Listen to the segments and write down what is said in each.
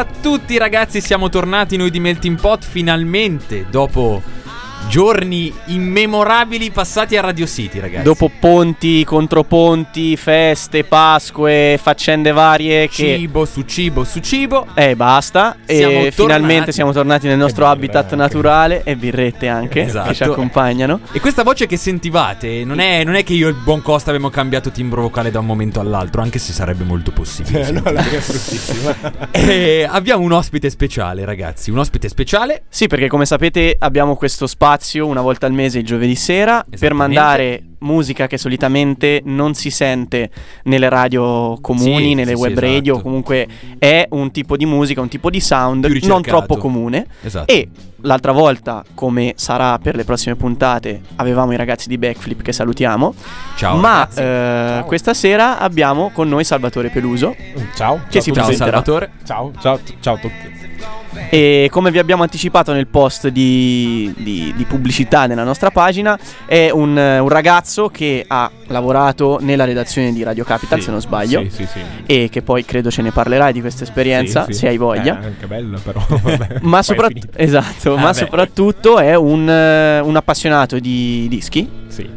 A tutti ragazzi, siamo tornati noi di Melting Pot finalmente dopo giorni immemorabili passati a Radio City ragazzi. Dopo ponti, controponti, feste, pasque, faccende varie che... cibo su cibo su cibo. Eh, basta. Siamo e tornati. finalmente siamo tornati nel nostro habitat birrette. naturale e birrette anche Esatto. che ci accompagnano. E questa voce che sentivate non è, non è che io e il buon Costa abbiamo cambiato timbro vocale da un momento all'altro, anche se sarebbe molto possibile. Eh, no, la è bruttissima. E abbiamo un ospite speciale ragazzi, un ospite speciale Sì, perché come sapete abbiamo questo spazio una volta al mese il giovedì sera per mandare musica che solitamente non si sente nelle radio comuni, Sì, nelle sì, web sì, radio, esatto. comunque è un tipo di musica, un tipo di sound non troppo comune. Esatto. E l'altra volta, come sarà per le prossime puntate, avevamo i ragazzi di Backflip che salutiamo. Ciao Ma eh, questa sera abbiamo con noi Salvatore Peluso. Ciao. Che si ciao a Ciao presenterà. Salvatore. Ciao, ciao, ciao a tutti. E come vi abbiamo anticipato nel post di, di- di pubblicità nella nostra pagina, è un, un ragazzo che ha lavorato nella redazione di Radio Capital, Sì, se non sbaglio, Sì, sì, sì. e che poi credo ce ne parlerai di questa esperienza, Sì, se hai voglia. Eh, anche bella però. Ma, poi è sopra- finita. esatto, Ah, ma soprattutto è un, eh, un appassionato di dischi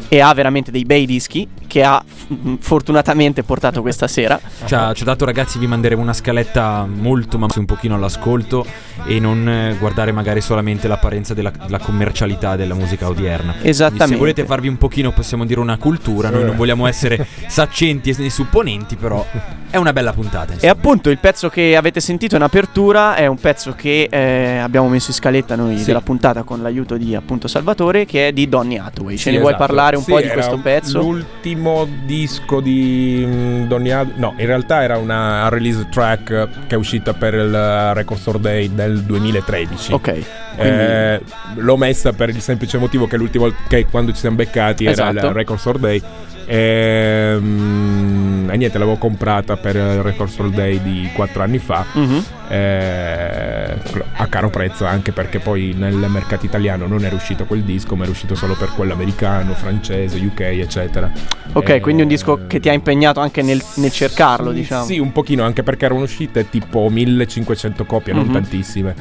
e ha veramente dei bei dischi che ha f- fortunatamente portato questa sera. Ci ha, ci ha dato ragazzi vi manderemo una scaletta molto ma un pochino all'ascolto e non eh, guardare magari solamente l'apparenza della, della commercialità della musica odierna. Quindi Esattamente. Se volete farvi un pochino possiamo dire una cultura, noi non vogliamo essere saccenti e supponenti però è una bella puntata. E insomma. appunto il pezzo che avete sentito in apertura è un pezzo che eh, abbiamo messo in scaletta noi Sì. della puntata con l'aiuto di appunto Salvatore che è di Donny Hathaway. Ce Sì, ne vuoi esatto. parlare un Sì, po' di questo pezzo? L'ultimo disco di mm, Donny Hathaway. No, in realtà era una release track che è uscita per il Record Store Day del 2013. Ok. Quindi Eh, l'ho messa per il semplice motivo che l'ultimo che quando ci siamo beccati era Esatto. il Record Store Day. Ehm, E, niente, l'avevo comprata per il Record Day di 4 anni fa. mhm. eh, a caro prezzo anche perché poi nel mercato italiano non era uscito quel disco ma era uscito solo per quello americano, francese, UK eccetera Ok, Eh, quindi un disco che ti ha impegnato anche nel, nel cercarlo, sì, diciamo. Sì, un pochino, anche perché erano uscite tipo 1500 copie, non Mhm. tantissime,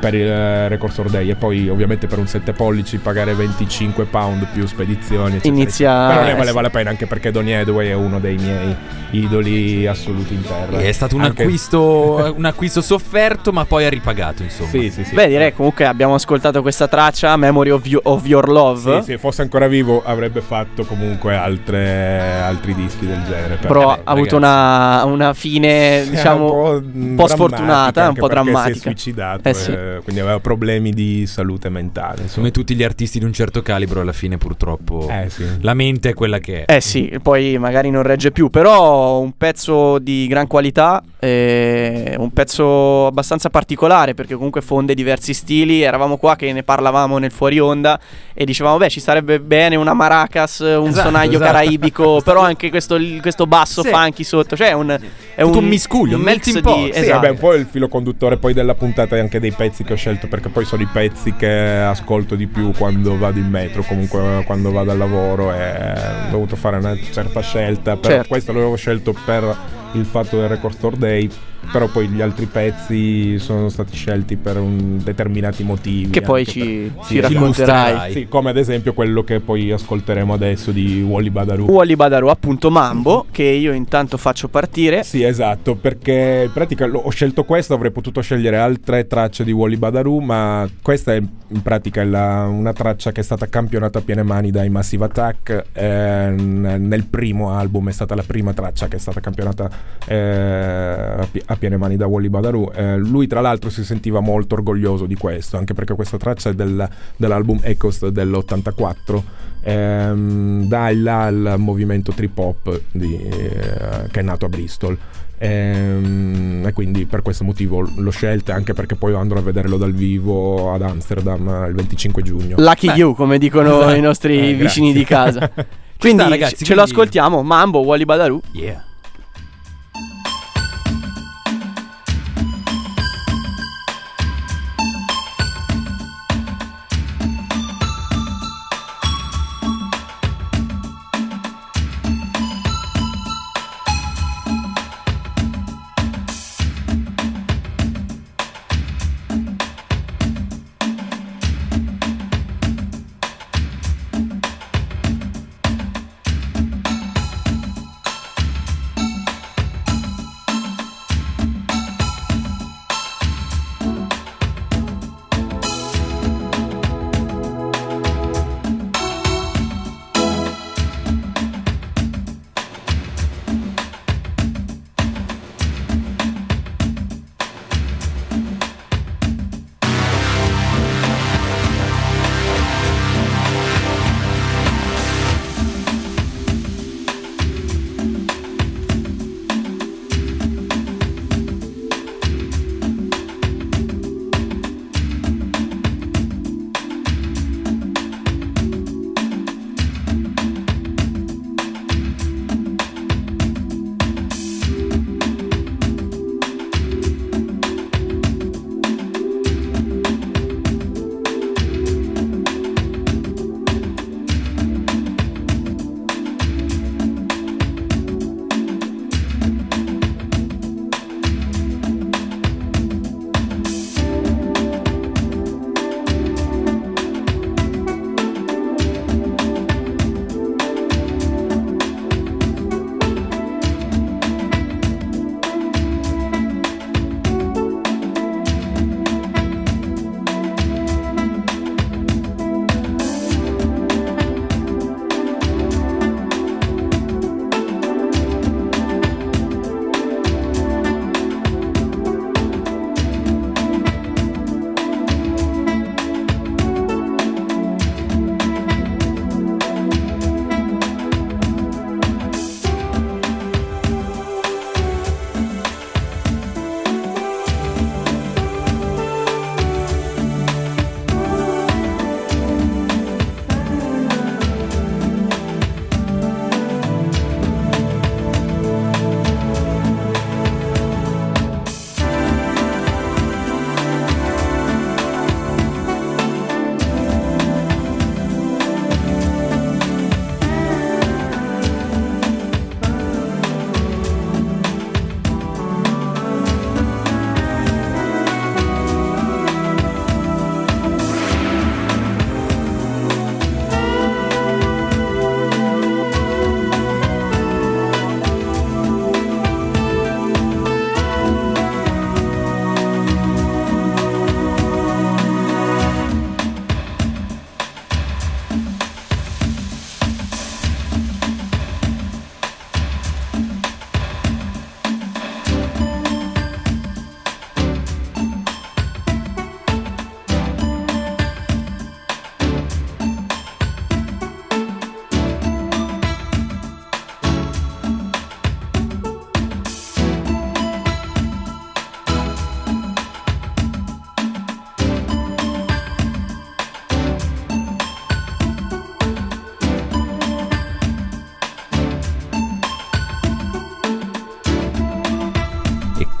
per il eh, Record Store Day. E poi, ovviamente, per un 7 pollici pagare 25 pound più spedizioni. Eccetera, Inizia- eccetera. Però ne eh, valeva sì. la pena, anche perché Donny Hathaway è uno dei miei idoli assoluti in terra. È stato un Anche- acquisto, un acquisto sofferto ma poi ha ripagato insomma. Sì, sì, sì. Beh, direi comunque abbiamo ascoltato questa traccia, Memory of, You- of Your Love. Sì, se fosse ancora vivo avrebbe fatto comunque altre- altri dischi del genere. Però Però ha avuto una, una fine, diciamo, un po' drammatica, sfortunata, un po' drammatica. Si è suicidato, Eh sì. Eh, quindi aveva problemi di salute mentale. Insomma. Come tutti gli artisti di un certo calibro alla fine purtroppo Eh sì. la mente è quella che è. Eh sì, poi magari non regge più, però un pezzo di gran qualità, eh, un pezzo abbastanza particolare perché comunque fonde diversi stili, eravamo qua che ne parlavamo nel fuori onda e dicevamo beh ci sarebbe bene una maracas, un Esatto, sonaglio esatto. caraibico, però anche questo, questo basso Sì. funky sotto, cioè un, è Tutto un miscuglio, un melting di- pot. Sì, Sì, esatto. vabbè, un po' il filo conduttore poi della puntata e anche dei pezzi che ho scelto, perché poi sono i pezzi che ascolto di più quando vado in metro, comunque quando vado al lavoro e ho dovuto fare una certa scelta, però Certo. questo l'avevo scelto per il fatto del Record Store Day, però poi gli altri pezzi sono stati scelti per determinati motivi. che poi ci, per- ci sì, racconterai. Sì, come ad esempio quello che poi ascolteremo adesso di Wally Badaroo. Wally Badaru, appunto Mambo, che io intanto faccio partire. Sì, esatto, perché in pratica ho scelto questo, avrei potuto scegliere altre tracce di Wally Badaroo, ma questa è in pratica la- una traccia che è stata campionata a piene mani dai Massive Attack. eh, nel primo album è stata la prima traccia che è stata campionata eh, a, a piene mani da Wally Badaroo. Eh, lui, tra l'altro, si sentiva molto orgoglioso di questo, anche perché questa traccia è del- dell'album Echoes dell'84 ehm, dà il là al movimento trip hop di- eh, che è nato a Bristol. Ehm, e quindi per questo motivo l'ho scelta anche perché poi andrò a vederlo dal vivo ad Amsterdam il 25 giugno. Lucky you, come dicono Esatto. i nostri Eh, vicini di grazie. casa. Quindi sta, ragazzi, ce ce lo quindi- ascoltiamo, Mambo, Wally Badaru. Yeah.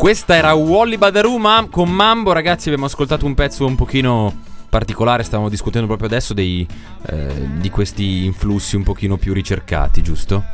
Questa era Wally Badaru ma- con Mambo, ragazzi. Abbiamo ascoltato un pezzo un pochino particolare. Stavamo discutendo proprio adesso dei, eh, di questi influssi un pochino più ricercati, giusto?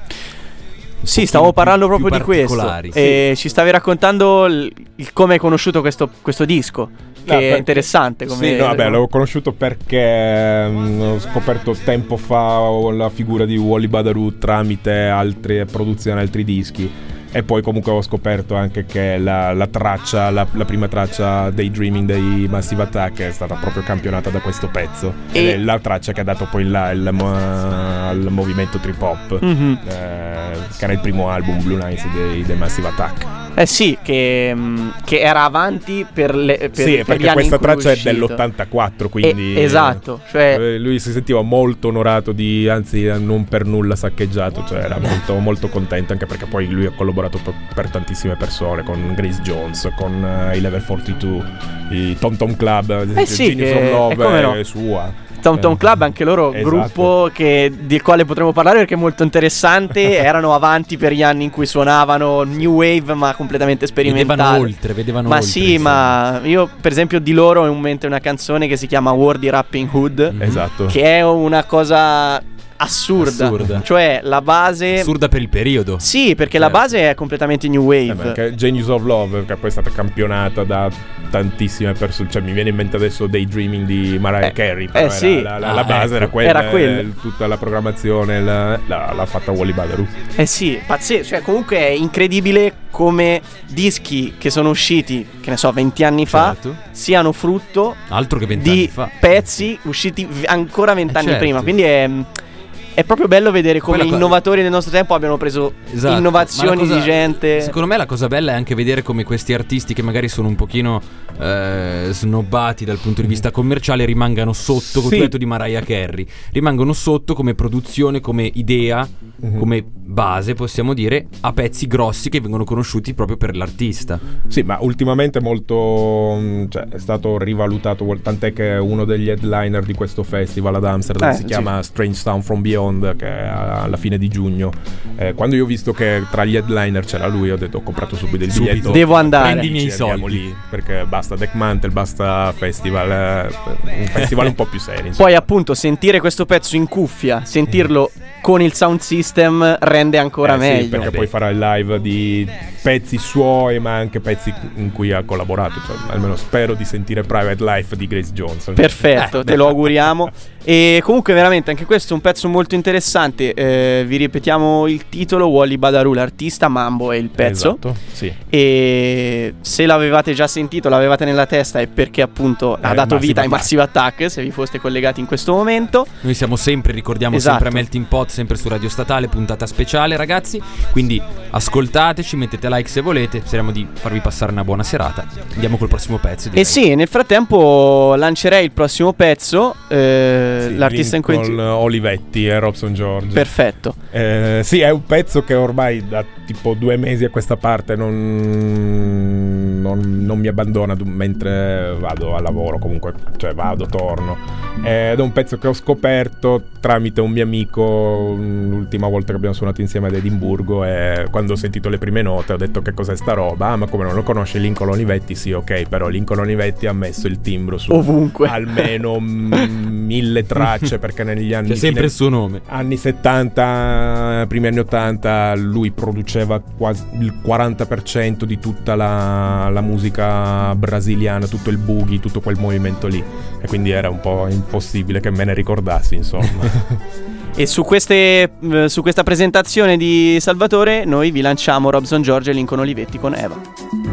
Sì, stavo più- parlando più proprio di questo. particolari, E ci stavi raccontando il, il come hai conosciuto questo, questo disco. Che No, è interessante. Come... Sì, no, vabbè, l'ho conosciuto perché mm, ho scoperto tempo fa la figura di Wally Badaru tramite altre produzioni, altri dischi. E poi comunque ho scoperto anche che la, la traccia, la, la prima traccia Daydreaming dei Massive Attack è stata proprio campionata da questo pezzo. E- Ed è la traccia che ha dato poi là il, al movimento trip hop. Mhm. eh, che era il primo album Blue Nights dei, dei Massive Attack. Eh sì, che, mm, che era avanti per, le, per, sì, per perché questa traccia è uscito. dell'84, quindi... Eh, esatto, cioè- eh, lui si sentiva molto onorato di, anzi non per nulla saccheggiato, cioè era molto, molto contento anche perché poi lui ha collaborato per, per tantissime persone, con Grace Jones, con eh, i Level 42, i Tom Tom Club, Eh sì, Genius of Love no. è sua. Tom Tom Eh, Club, anche loro, esatto. gruppo che, del quale potremo parlare perché è molto interessante. erano avanti per gli anni in cui suonavano new wave, ma completamente sperimentale. Vedevano oltre, vedevano Ma oltre, sì, insomma. ma io, per esempio, di loro ho in mente una canzone che si chiama Wordy Rapping Hood, Esatto. che è una cosa assurda. Assurda. Cioè, la base. Assurda per il periodo. Sì, perché la Certo. base è completamente new Eh, wave. perché Genius of Love, che poi è stata campionata da tantissime persone, cioè mi viene in mente adesso Daydreaming di Mariah Eh, Carey, eh però era- sì. la, la- Ah, la base ecco. era quella, Era quella. eh, tutta la programmazione la- la- l'ha fatta Wally Badaru. Eh sì, pazzesco. Cioè, comunque è incredibile come dischi che sono usciti, che ne so, 20 anni fa, Certo. siano frutto Altro che vent'anni di fa. pezzi usciti v- ancora vent'anni certo. prima. Quindi è. È proprio bello vedere come co- innovatori del nostro tempo abbiano preso Esatto. innovazioni cosa- di gente. Secondo me la cosa bella è anche vedere come questi artisti che magari sono un pochino eh, snobbati dal punto di vista commerciale rimangano sotto, come Sì. hai detto di Mariah Carey, rimangono sotto come produzione, come idea, Mhm. come base, possiamo dire, a pezzi grossi che vengono conosciuti proprio per l'artista. Sì, ma ultimamente molto. mm, Cioè, è stato rivalutato. Tant'è che uno degli headliner di questo festival ad Amsterdam Eh, si sì. chiama Strange Sound from Beyond, che è alla fine di giugno. Eh, quando io ho visto che tra gli headliner c'era lui, ho detto: ho comprato subito il Subito. biglietto. Devo andare. Prendi i miei soldi. lì, perché basta Deck Mantle, basta festival. eh, un festival un po' più serio. insomma. Poi, appunto, sentire questo pezzo in cuffia, sentirlo con il sound system rende ancora Eh, sì, meglio. perché Beh. poi farà il live di pezzi suoi, ma anche pezzi in cui ha collaborato. Cioè, almeno spero di sentire Private Life di Grace Johnson. Perfetto, Eh, te lo auguriamo. E comunque, veramente, anche questo è un pezzo molto interessante. Eh, vi ripetiamo il titolo: Wally Badaru, l'artista, Mambo è il pezzo. Esatto, sì. E se l'avevate già sentito, l'avevate nella testa, è perché appunto ha Eh, dato Massive vita ai Attack. Massive Attack. Se vi foste collegati in questo momento, Noi siamo sempre, ricordiamo Esatto. sempre a Melting Pot, sempre su Radio Statale, puntata speciale ragazzi. Quindi ascoltateci, mettete like se volete, speriamo di farvi passare una buona serata. Andiamo col prossimo pezzo. e direi. sì, nel frattempo lancerei il prossimo pezzo. eh, Sì, l'artista in Lincoln questione. Olivetti e Robson George. Perfetto. Eh, sì, è un pezzo che ormai da tipo due mesi a questa parte non, non- non mi abbandona mentre vado a lavoro, comunque, cioè vado, torno. Ed è un pezzo che ho scoperto tramite un mio amico l'ultima volta che abbiamo suonato insieme ad Edimburgo e quando ho sentito le prime note ho detto che cos'è sta roba. Ah, ma come non lo conosce Lincoln Olivetti? Sì, ok, però Lincoln Olivetti ha messo il timbro su Ovunque. almeno mm, mille tracce perché negli anni C'è sempre il suo nome. anni 70, primi anni 80, lui produceva quasi il 40% di tutta la, la musica brasiliana, tutto il boogie, tutto quel movimento lì. E quindi era un po' impossibile che me ne ricordassi, insomma. E su, queste, eh, su questa presentazione di Salvatore, noi vi lanciamo Robson George e Lincoln Olivetti con Eva.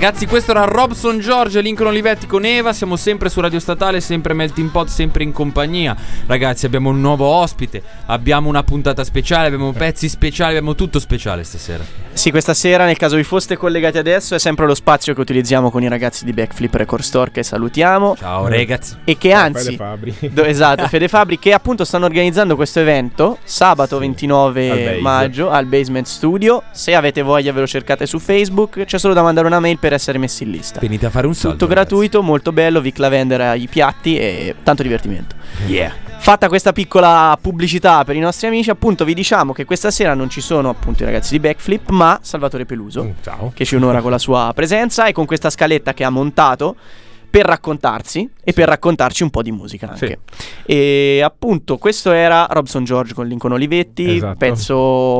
Ragazzi, questo era Robson George Lincoln Olivetti con Eva. Siamo sempre su Radio Statale, sempre Melting Pot, sempre in compagnia. Ragazzi, abbiamo un nuovo ospite, abbiamo una puntata speciale, abbiamo pezzi speciali, abbiamo tutto speciale stasera. Sì, questa sera, nel caso vi foste collegati adesso, è sempre lo spazio che utilizziamo con i ragazzi di Backflip Record Store che salutiamo. Ciao, ragazzi. E che anzi, Fede Fabri. do- esatto, Fede Fabri, che appunto stanno organizzando questo evento sabato Al 29 Base. maggio al Basement Studio. Se avete voglia, ve lo cercate su Facebook. C'è solo da mandare una mail per essere messi in lista. Venite a fare un salto. Tutto gratuito, molto bello. Vic Lavender ai piatti e tanto divertimento. ragazzi. Yeah. Fatta questa piccola pubblicità per i nostri amici, appunto vi diciamo che questa sera non ci sono appunto i ragazzi di Backflip, ma Salvatore Peluso, Mm, Ciao. che ci onora con la sua presenza e con questa scaletta che ha montato per raccontarsi e per raccontarci un po' di musica anche. E appunto questo era Robson George con Lincoln Olivetti, Esatto. pezzo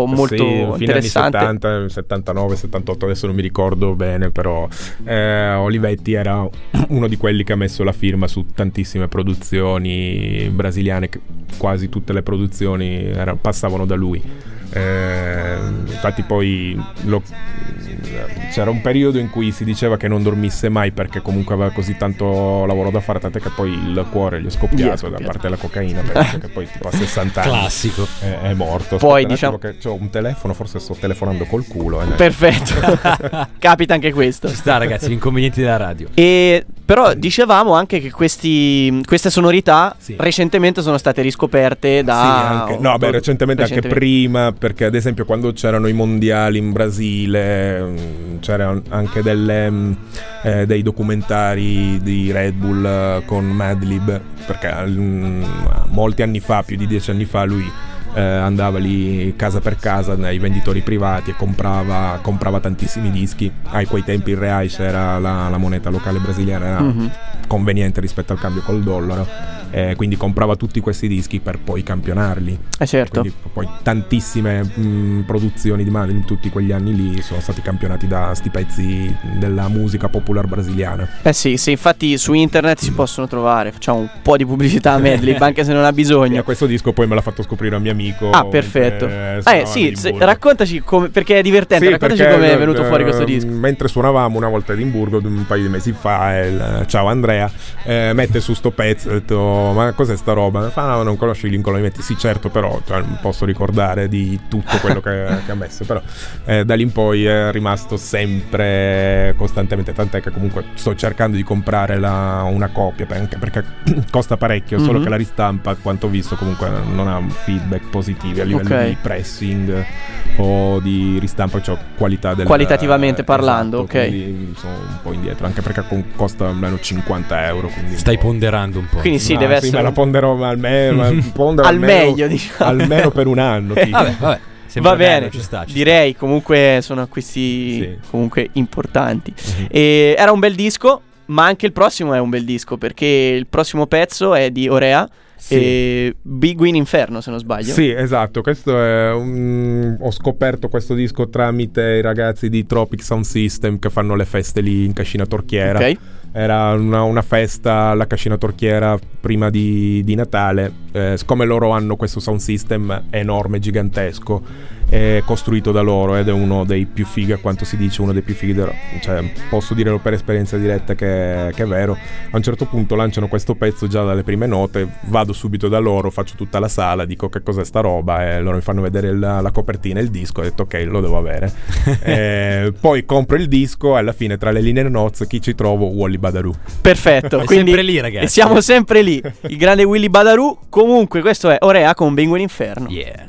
molto Sì, fine interessante. anni 70, 79, 78, adesso non mi ricordo bene, però eh, Olivetti era uno di quelli che ha messo la firma su tantissime produzioni brasiliane, quasi tutte le produzioni era- passavano da lui. Eh, infatti poi lo- c'era un periodo in cui si diceva che non dormisse mai perché comunque aveva così tanto lavoro da fare, tant'è che poi il cuore gli è scoppiato, Gli è da scoppiato. parte della cocaina, penso che poi tipo a 60 anni Classico. è, è morto. Poi, Aspetta un diciamo- che ho un telefono, forse sto telefonando col culo. eh. Perfetto. Capita anche questo. Ci sta, ragazzi, gli inconvenienti della radio. E però dicevamo anche che questi, queste sonorità Sì. recentemente sono state riscoperte da... Sì, anche- no, beh, recentemente, anche prima, perché ad esempio quando c'erano i mondiali in Brasile, mm, c'erano anche delle, mm, eh, dei documentari di Red Bull eh, con Madlib, perché mm, molti anni fa, più di dieci anni fa, lui eh, andava lì casa per casa dai venditori privati e comprava, comprava tantissimi dischi. A quei tempi il reais era la, la moneta locale brasiliana, era Mhm. conveniente rispetto al cambio col dollaro. Eh, quindi comprava tutti questi dischi per poi campionarli. Eh certo. Quindi poi tantissime mh, produzioni di Madrid in tutti quegli anni lì sono stati campionati da sti pezzi della musica popolare brasiliana. Eh sì, sì, infatti su internet si possono trovare, facciamo un po' di pubblicità a Madlib anche se non ha E bisogno. a questo disco poi me l'ha fatto scoprire un mio amico. Ah, perfetto. Eh suonava sì, se- raccontaci come, perché è divertente, Sì, raccontaci come è venuto fuori questo eh, disco. Mentre suonavamo una volta a Edimburgo un paio di mesi fa, il, ciao Andrea, eh, mette su sto pezzo, ho detto ma cos'è sta roba? Fa no, non conosci Lincoln Olivetti? Sì certo, però cioè, non posso ricordare di tutto quello che, che ha messo, però eh, da lì in poi è rimasto sempre costantemente, tant'è che comunque sto cercando di comprare la- una copia anche perché costa parecchio, solo Mhm. che la ristampa, a quanto ho visto, comunque non ha feedback positivi a livello Ok. di pressing o di ristampa, cioè qualità del Qualitativamente parlando, esatto, ok. Quindi sono un po' indietro, anche perché costa almeno 50 euro. Quindi Stai ponderando un po'. Quindi sì, Ma deve sì, essere me la ponderò almeno, ma Al almeno- meglio, diciamo. Almeno per un anno. tipo. Vabbè, vabbè. Sempre Va bello, bene, ci sta, ci direi comunque sono acquisti Sì. comunque importanti. Mhm. E era un bel disco, ma anche il prossimo è un bel disco perché il prossimo pezzo è di Orea Sì. e Big Win Inferno se non sbaglio. Sì, esatto. Questo è un... Ho scoperto questo disco tramite i ragazzi di Tropic Sound System che fanno le feste lì in Cascina Torchiera. Ok. Era una, una festa alla Cascina Torchiera prima di, di Natale. Eh, siccome loro hanno questo sound system enorme, gigantesco, è costruito da loro ed è uno dei più fighi, a quanto si dice, uno dei più fighi. del- Cioè, posso dirlo per esperienza diretta che, che è vero. A un certo punto lanciano questo pezzo già dalle prime note. Vado subito da loro, faccio tutta la sala, dico che cos'è sta roba e loro mi fanno vedere la, la copertina e il disco. Ho detto ok, lo devo avere. Eh, poi compro il disco e alla fine tra le linee notes chi ci trovo? Wally Badaroo. Perfetto, È quindi sempre lì, ragazzi. e siamo sempre lì. Il grande Willy Badaroo. Comunque questo è Orea con Big Win Inferno. Yeah.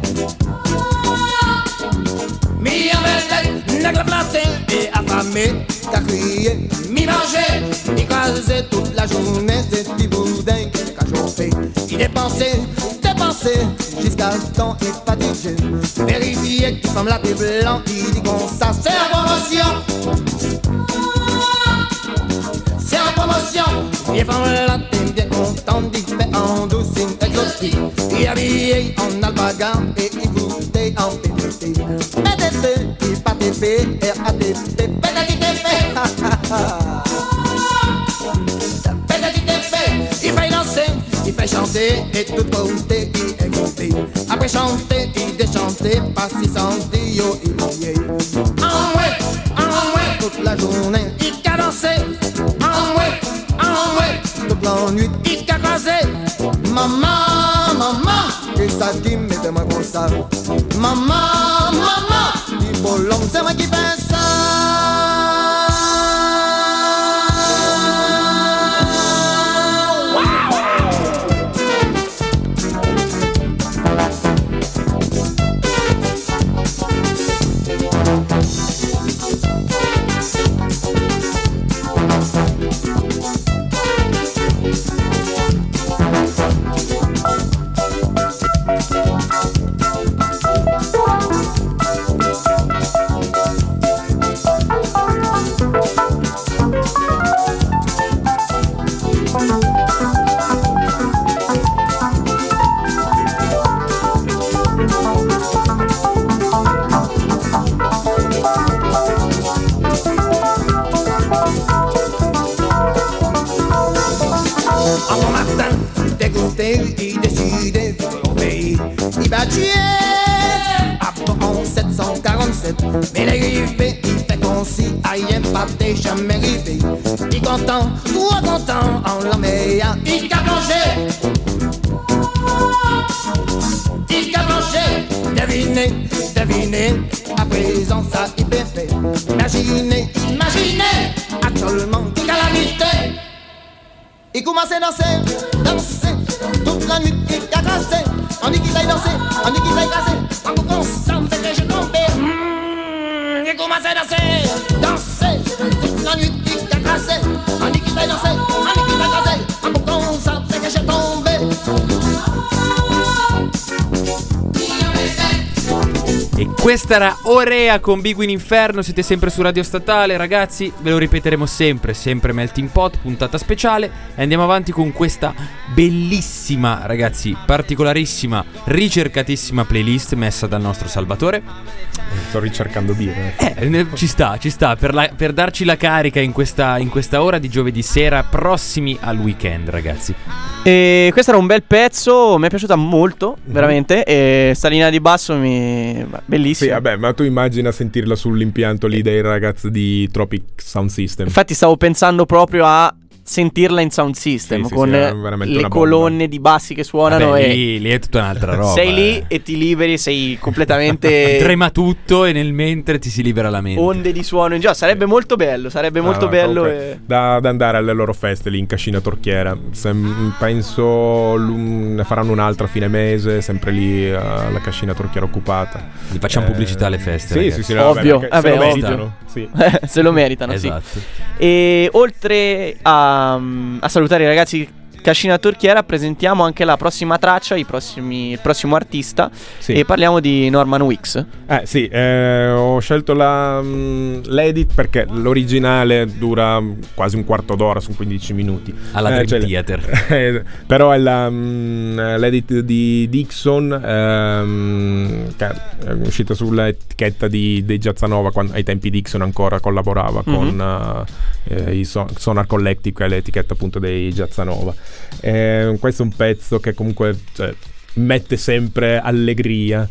Mi envelé, nègre planté et affamé, t'as crié. Mi mangé, mi croisé toute la journée, c'est petit boudin qu'a chauffé. Il dépensait, dépensait, jusqu'à temps il. Vérifier qui semble la blanc, il dit qu'on ça, c'est la promotion. C'est la promotion, il est la bien content d'y faire en douce une exotique. Il est habillé en alpaga et il vous en PTP. PTP, il pas TP, RATP. Il fait danser, il fait chanter et tout beauté il est. Après chanter, il déchanter, pas si senti, yo, il. En ouais, en ouais, toute la journée, il a. En ouais, en ouais, toute la nuit, il a. Maman, Krista Kim, mettez-moi comme ça. Maman, maman, il faut l'homme, c'est moi qui pèse. Questa era Orea con Big Win Inferno. Siete sempre su Radio Statale, ragazzi. Ve lo ripeteremo sempre, sempre Melting Pot, puntata speciale. E andiamo avanti con questa bellissima, ragazzi, particolarissima, ricercatissima playlist messa dal nostro Salvatore. Sto ricercando birra. Eh, ne- ci sta, ci sta. Per, la- per darci la carica in questa, in questa ora di giovedì sera, prossimi al weekend, ragazzi. E questo era un bel pezzo, mi è piaciuta molto, veramente. E sta linea di basso mi. Sì, vabbè, ma tu immagina sentirla sull'impianto lì dei ragazzi di Tropic Sound System. Infatti, stavo pensando proprio a sentirla in sound system Sì, sì, con sì, eh, le bomba. colonne di bassi che suonano. Vabbè, e lì, lì è tutta un'altra roba. sei lì eh. e ti liberi, sei completamente. Trema tutto e nel mentre ti si libera la mente. onde di suono in giro. Sarebbe molto bello, sarebbe molto Ah, bello. e- da, da andare alle loro feste lì in Cascina Torchiera. Sem- penso ne faranno un'altra a fine mese, sempre lì eh, alla Cascina Torchiera occupata. Gli facciamo pubblicità alle feste, Sì, ragazzi. sì, sì, no, Ovvio, vabbè, vabbè, se lo ovvio. meritano. Sì. Se lo meritano, sì. Esatto. E oltre a, a salutare i ragazzi Cascina Turchiera, presentiamo anche la prossima traccia, i prossimi- il prossimo artista. Sì. E parliamo di Norman Wicks. Eh sì, eh, ho scelto la, mm, l'edit perché l'originale dura quasi un quarto d'ora, sono 15 minuti. Alla Eh, Dream cioè- Theater. Eh, però è la, mm, l'edit di Dixon ehm, che è uscita sull'etichetta di, dei Giazzanova quando, ai tempi Dixon ancora collaborava Mhm. con eh, i Son- Sonar Collective che è l'etichetta appunto dei Giazzanova Eh, questo è un pezzo che comunque cioè, mette sempre allegria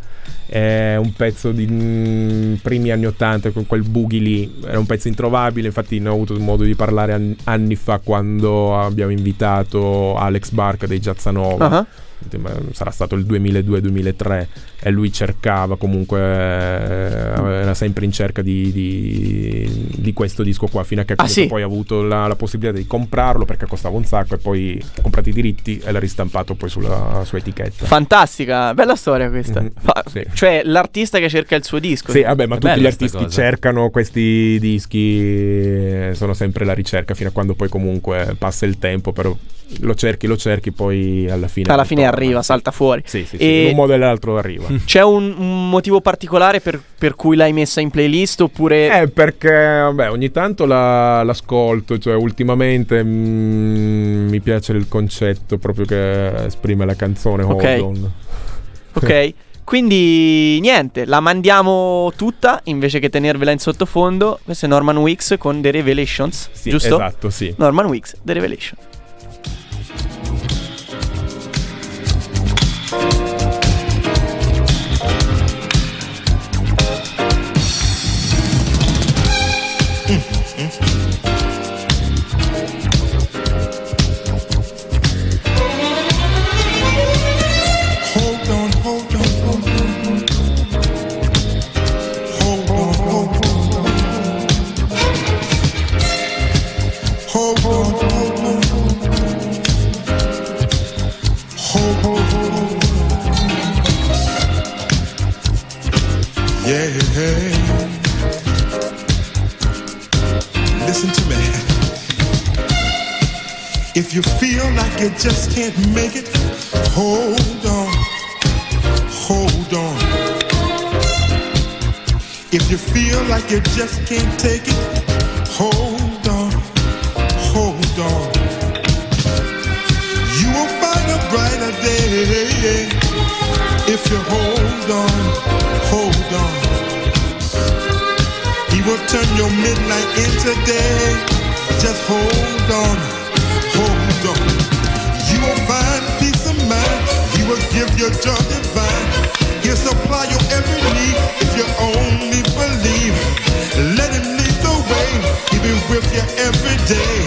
è un pezzo di mm, primi anni 80 con quel boogie lì era un pezzo introvabile infatti ne ho avuto modo di parlare an- anni fa quando abbiamo invitato Alex Bark dei Giazzanova ma sarà stato il 2002-2003 e lui cercava comunque, eh, era sempre in cerca di, di- di questo disco qua, fino a che Ah, sì? poi ha avuto la, la possibilità di comprarlo perché costava un sacco e poi ha comprato i diritti e l'ha ristampato poi sulla sua etichetta. Fantastica, bella storia questa. Mhm, Fa- sì. Cioè, l'artista che cerca il suo disco. Sì, vabbè, ma È tutti gli artisti cosa. cercano questi dischi, eh, sono sempre la ricerca fino a quando poi comunque passa il tempo, però lo cerchi, lo cerchi, poi alla fine... Alla fine ritorna. arriva, salta fuori. Sì, sì, sì, E- in un modo o nell'altro arriva. C'è un, un motivo particolare per, per cui l'hai messa in playlist oppure... Eh, perché vabbè, ogni tanto la- l'ascolto, cioè ultimamente mm, mi piace il concetto proprio che esprime la canzone Ok. Hold On. Ok. Quindi niente, la mandiamo tutta invece che tenervela in sottofondo. Questo è Norman Wicks con The Revelations, Sì, giusto? Esatto, sì. Norman Wicks, The Revelation. Hold If you feel like you just can't make it, hold on, hold on. If you feel like you just can't take it, hold on, hold on. You will find a brighter day if you hold on, hold on. He will turn your midnight into day. Just hold on, on. You will find peace of mind. He will give you joy divine. He'll supply your every need if you only believe. Let him lead the way. He'll be with you every day.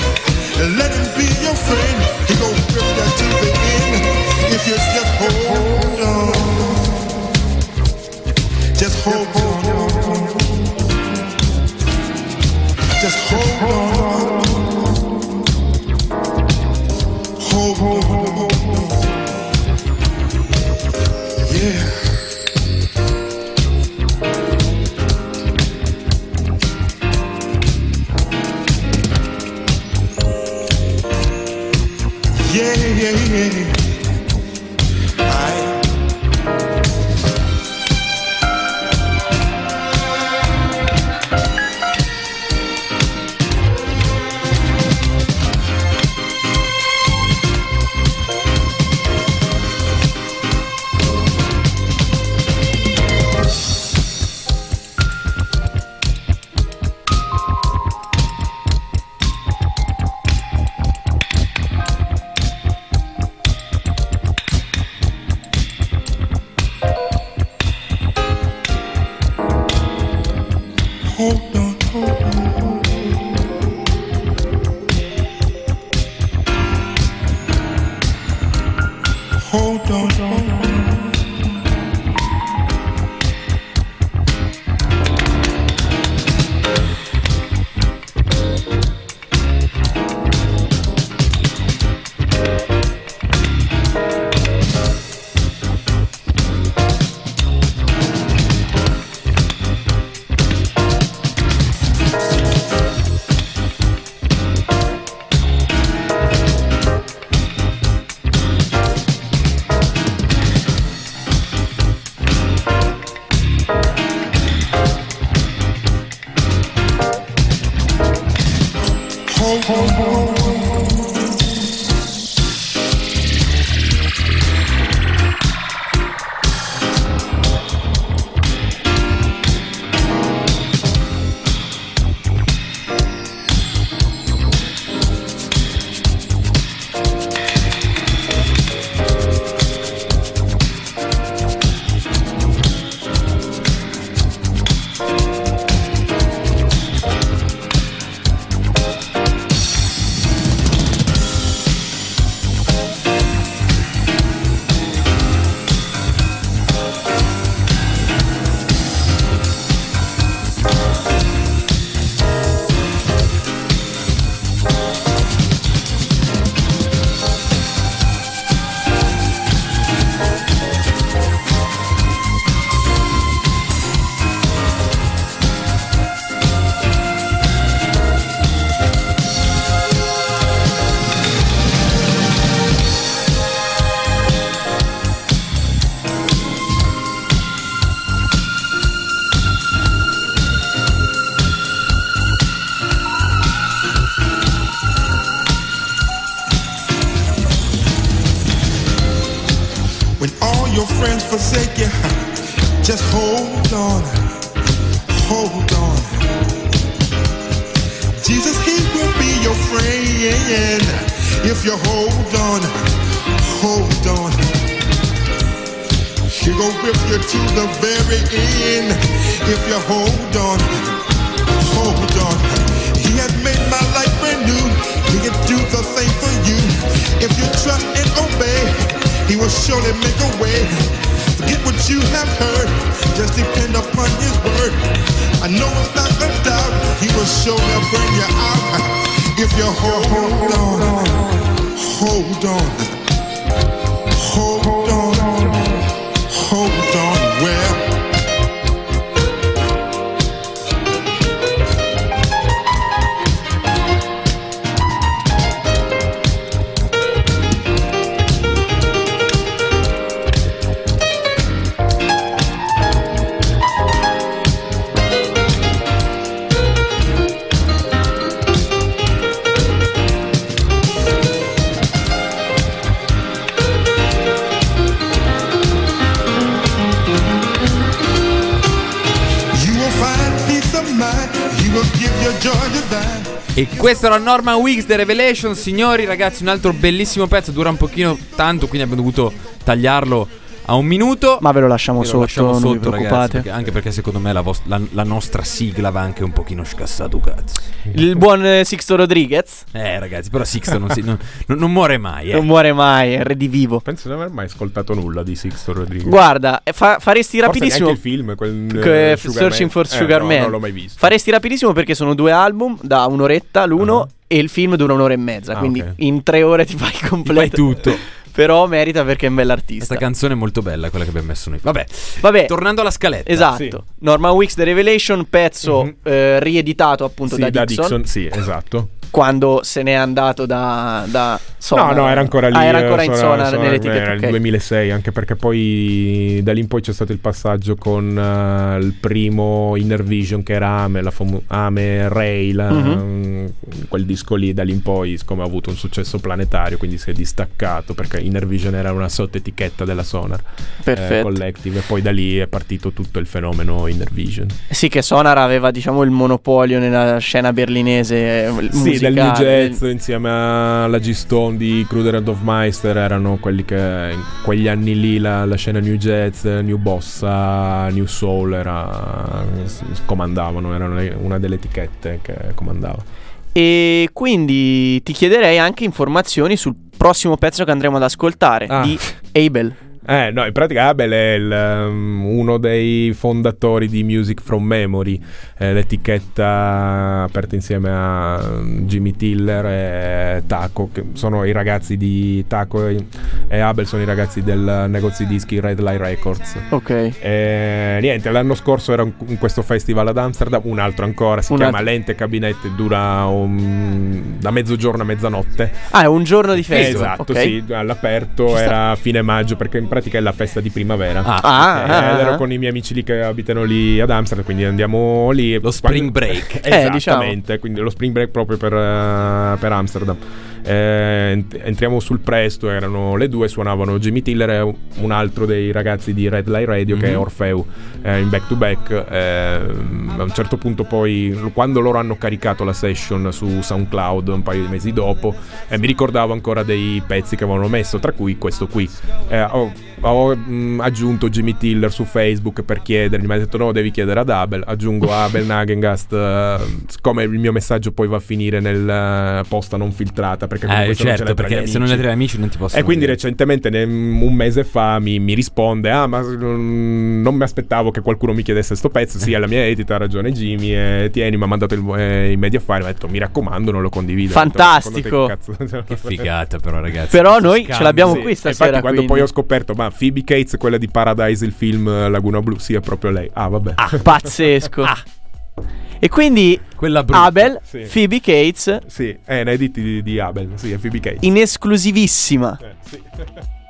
E questo era Norman Weeks The Revelation, signori, ragazzi, un altro bellissimo pezzo, dura un pochino tanto, quindi abbiamo dovuto tagliarlo a un minuto. Ma ve lo lasciamo Ve lo sotto, lasciamo non vi sotto, ragazzi, preoccupate. perché- anche perché secondo me la, vos- la- la nostra sigla va anche un pochino scassato cazzo. Il buon eh, Sixto Rodriguez Eh ragazzi, però Sixto non, si- non- non- non muore mai, eh. non muore mai, è redivivo. Penso di non aver mai ascoltato nulla di Sixto Rodriguez. Guarda, eh, fa- faresti Forse rapidissimo. neanche il film, quel, che- eh, Sugar Searching Man. for Eh, Sugar no, Man. non l'ho mai visto. Faresti rapidissimo perché sono due album da un'oretta l'uno Ah. e il film dura un'ora e mezza. Ah, quindi ok. in tre ore ti fai Fai completo. tutto. Però merita perché è un bell'artista. Questa canzone è molto bella, quella che abbiamo messo noi. Vabbè, Vabbè, tornando alla scaletta. esatto. sì. Norman Weeks The Revelation, pezzo Mhm. eh, rieditato appunto Sì, da, da Dixon, Dixon, sì, esatto. quando se n'è andato da, da Sonar. No, no, era ancora lì. Ah, era eh, ancora in Sonar- Sonar, nell'etichetta. Era il ok. 2006, anche perché poi da lì in poi c'è stato il passaggio con eh, il primo Inner Vision che era Ame, la famo- Ame Ray, la- Mhm. quel disco lì, da lì in poi, siccome ha avuto un successo planetario, quindi si è distaccato perché Inner Vision era una sottetichetta della Sonar eh. Collective e poi da lì è partito tutto il fenomeno Inner Vision. Sì, che Sonar aveva, diciamo, il monopolio nella scena berlinese. eh, Sì, del new jazz insieme alla G-Stone di Kruder and Hofmeister erano quelli che in quegli anni lì la, la scena new jazz, new bossa, new soul era, comandavano, erano le- una delle etichette che comandava. E quindi ti chiederei anche informazioni sul prossimo pezzo che andremo ad ascoltare Ah. di Abel. Eh, no, in pratica Abel è il, um, uno dei fondatori di Music from Memory, eh, l'etichetta aperta insieme a um, Jimmy Tiller e Taco, che sono i ragazzi di Taco e, e Abel sono i ragazzi del negozio di dischi Red Light Records. Ok. E niente, l'anno scorso era un- in questo festival ad Amsterdam, un altro ancora, si Un chiama altro. Lente Cabinet, dura un- da mezzogiorno a mezzanotte. Ah, è un giorno di festival. Esatto, ok. sì, all'aperto era a fine maggio perché in pratica è la festa di primavera. Ah, Ah, Eh, ah, ero ah. con i miei amici lì che abitano lì ad Amsterdam, quindi andiamo lì. Lo spring break. Eh, diciamo. Esattamente, quindi lo spring break proprio per, eh, per Amsterdam. Eh, ent- entriamo sul presto, erano le due, suonavano Jimmy Tiller e un- altro dei ragazzi di Red Light Radio che è Mhm. Orfeu eh, in back to back. Eh, a un certo punto poi, quando loro hanno caricato la session su SoundCloud un paio di mesi dopo, eh, mi ricordavo ancora dei pezzi che avevano messo, tra cui questo qui. Eh, ho mh, aggiunto Jimmy Tiller su Facebook per chiedergli, mi ha detto no, devi chiedere ad Abel, aggiungo Abel Nagengast, eh, siccome il mio messaggio poi va a finire nel eh, posta non filtrata, perché comunque Eh, se non ce certo, tra gli perché se non hai amici. tre amici non ti possono E quindi dire. recentemente, ne- un mese fa, mi, mi risponde: Ah, ma mm, non mi aspettavo che qualcuno mi chiedesse sto pezzo. Sì, è la mia edita, ha ragione Jimmy. E tieni, mi ha mandato il, eh, i media file. Mi ha detto: Mi raccomando, non lo condivido. Detto, Fantastico. "Secondo te che Che cazzo?" figata però ragazzi. Però noi ce scambio. l'abbiamo Sì, qui e stasera. Infatti, quando quindi. poi ho scoperto, ma Phoebe Cates, quella di Paradise, il film eh, Laguna Blu, sì, è proprio lei. Ah, vabbè. Ah, pazzesco. E quindi brutta. Abel, Sì. Phoebe Cates, Sì, è un edit di, di Abel. Sì, è Phoebe Cates. in esclusivissima. Eh, sì.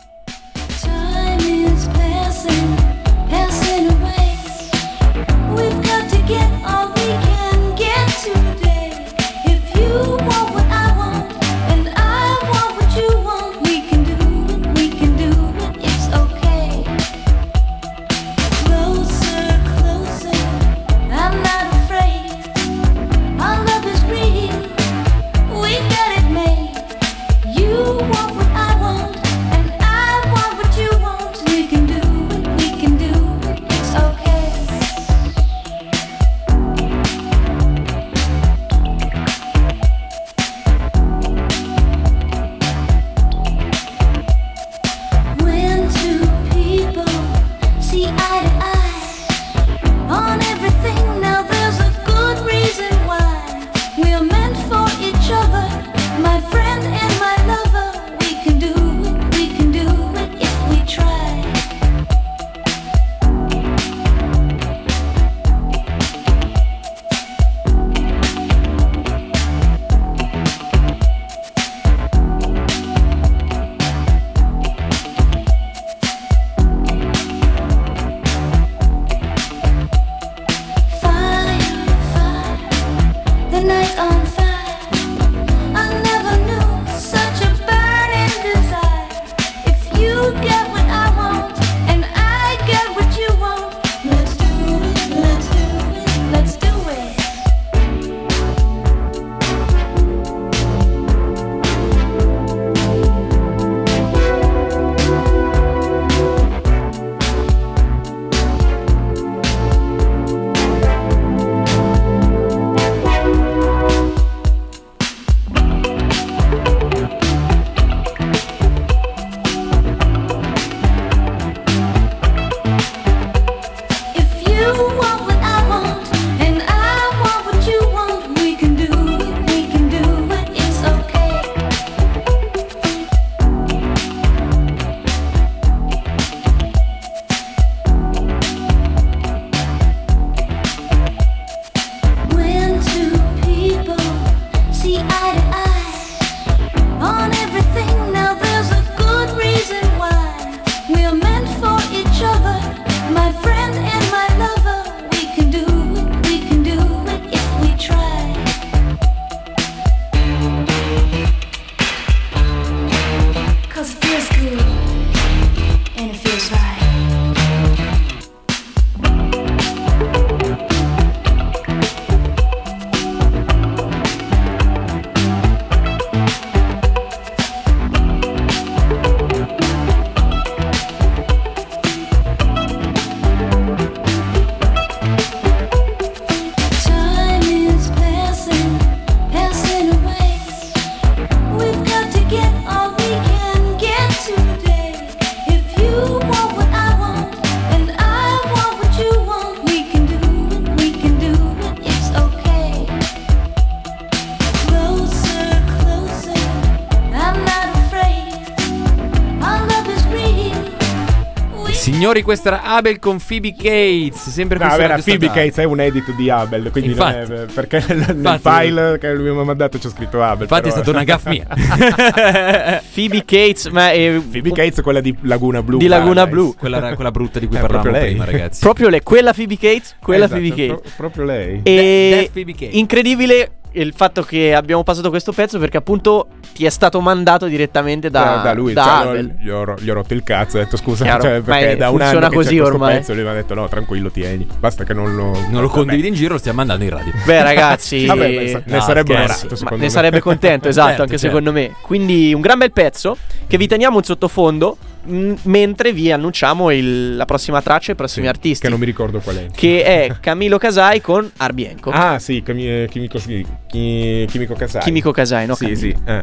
Signori, questa era Abel con Phoebe Cates. Sempre qui No, era Phoebe. Cates è un edit di Abel, quindi non Infatti. è, perché nel, nel Infatti. file che lui mi ha mandato c'è scritto Abel. Infatti è però- stata una gaff mia. Phoebe Cates, ma è Phoebe Cates è quella di Laguna Blu. Di Laguna. Blu. quella, era quella brutta di cui È parlavamo lei. prima, ragazzi. proprio le, quella Phoebe Cates, quella Esatto, Phoebe pro- Cates. proprio lei. E Death Phoebe Cates. incredibile il fatto che abbiamo passato questo pezzo perché appunto ti è stato mandato direttamente da, da, da lui, da cioè, Abel. gli, ho, gli ho rotto il cazzo. Ho detto scusa, Chiaro, cioè, ma perché è- da un funziona anno così ormai. pezzo lui mi ha detto no, tranquillo, tieni. Basta che non lo. Non lo condividi in giro, lo stiamo mandando in radio. Beh, ragazzi, Vabbè, ne No, sarebbe secondo ne me. sarebbe contento, esatto, Certo, anche certo. secondo me. Quindi un gran bel pezzo che vi teniamo in sottofondo m- mentre vi annunciamo il- la prossima traccia e i prossimi Sì, artisti. Che non mi ricordo qual è. che è Camilo Casai con Arbienco. Ah, sì, Chimi- eh, Chimico, Chi- Chimico Casai. Chimico Casai, no? Sì, Camilo. sì. eh.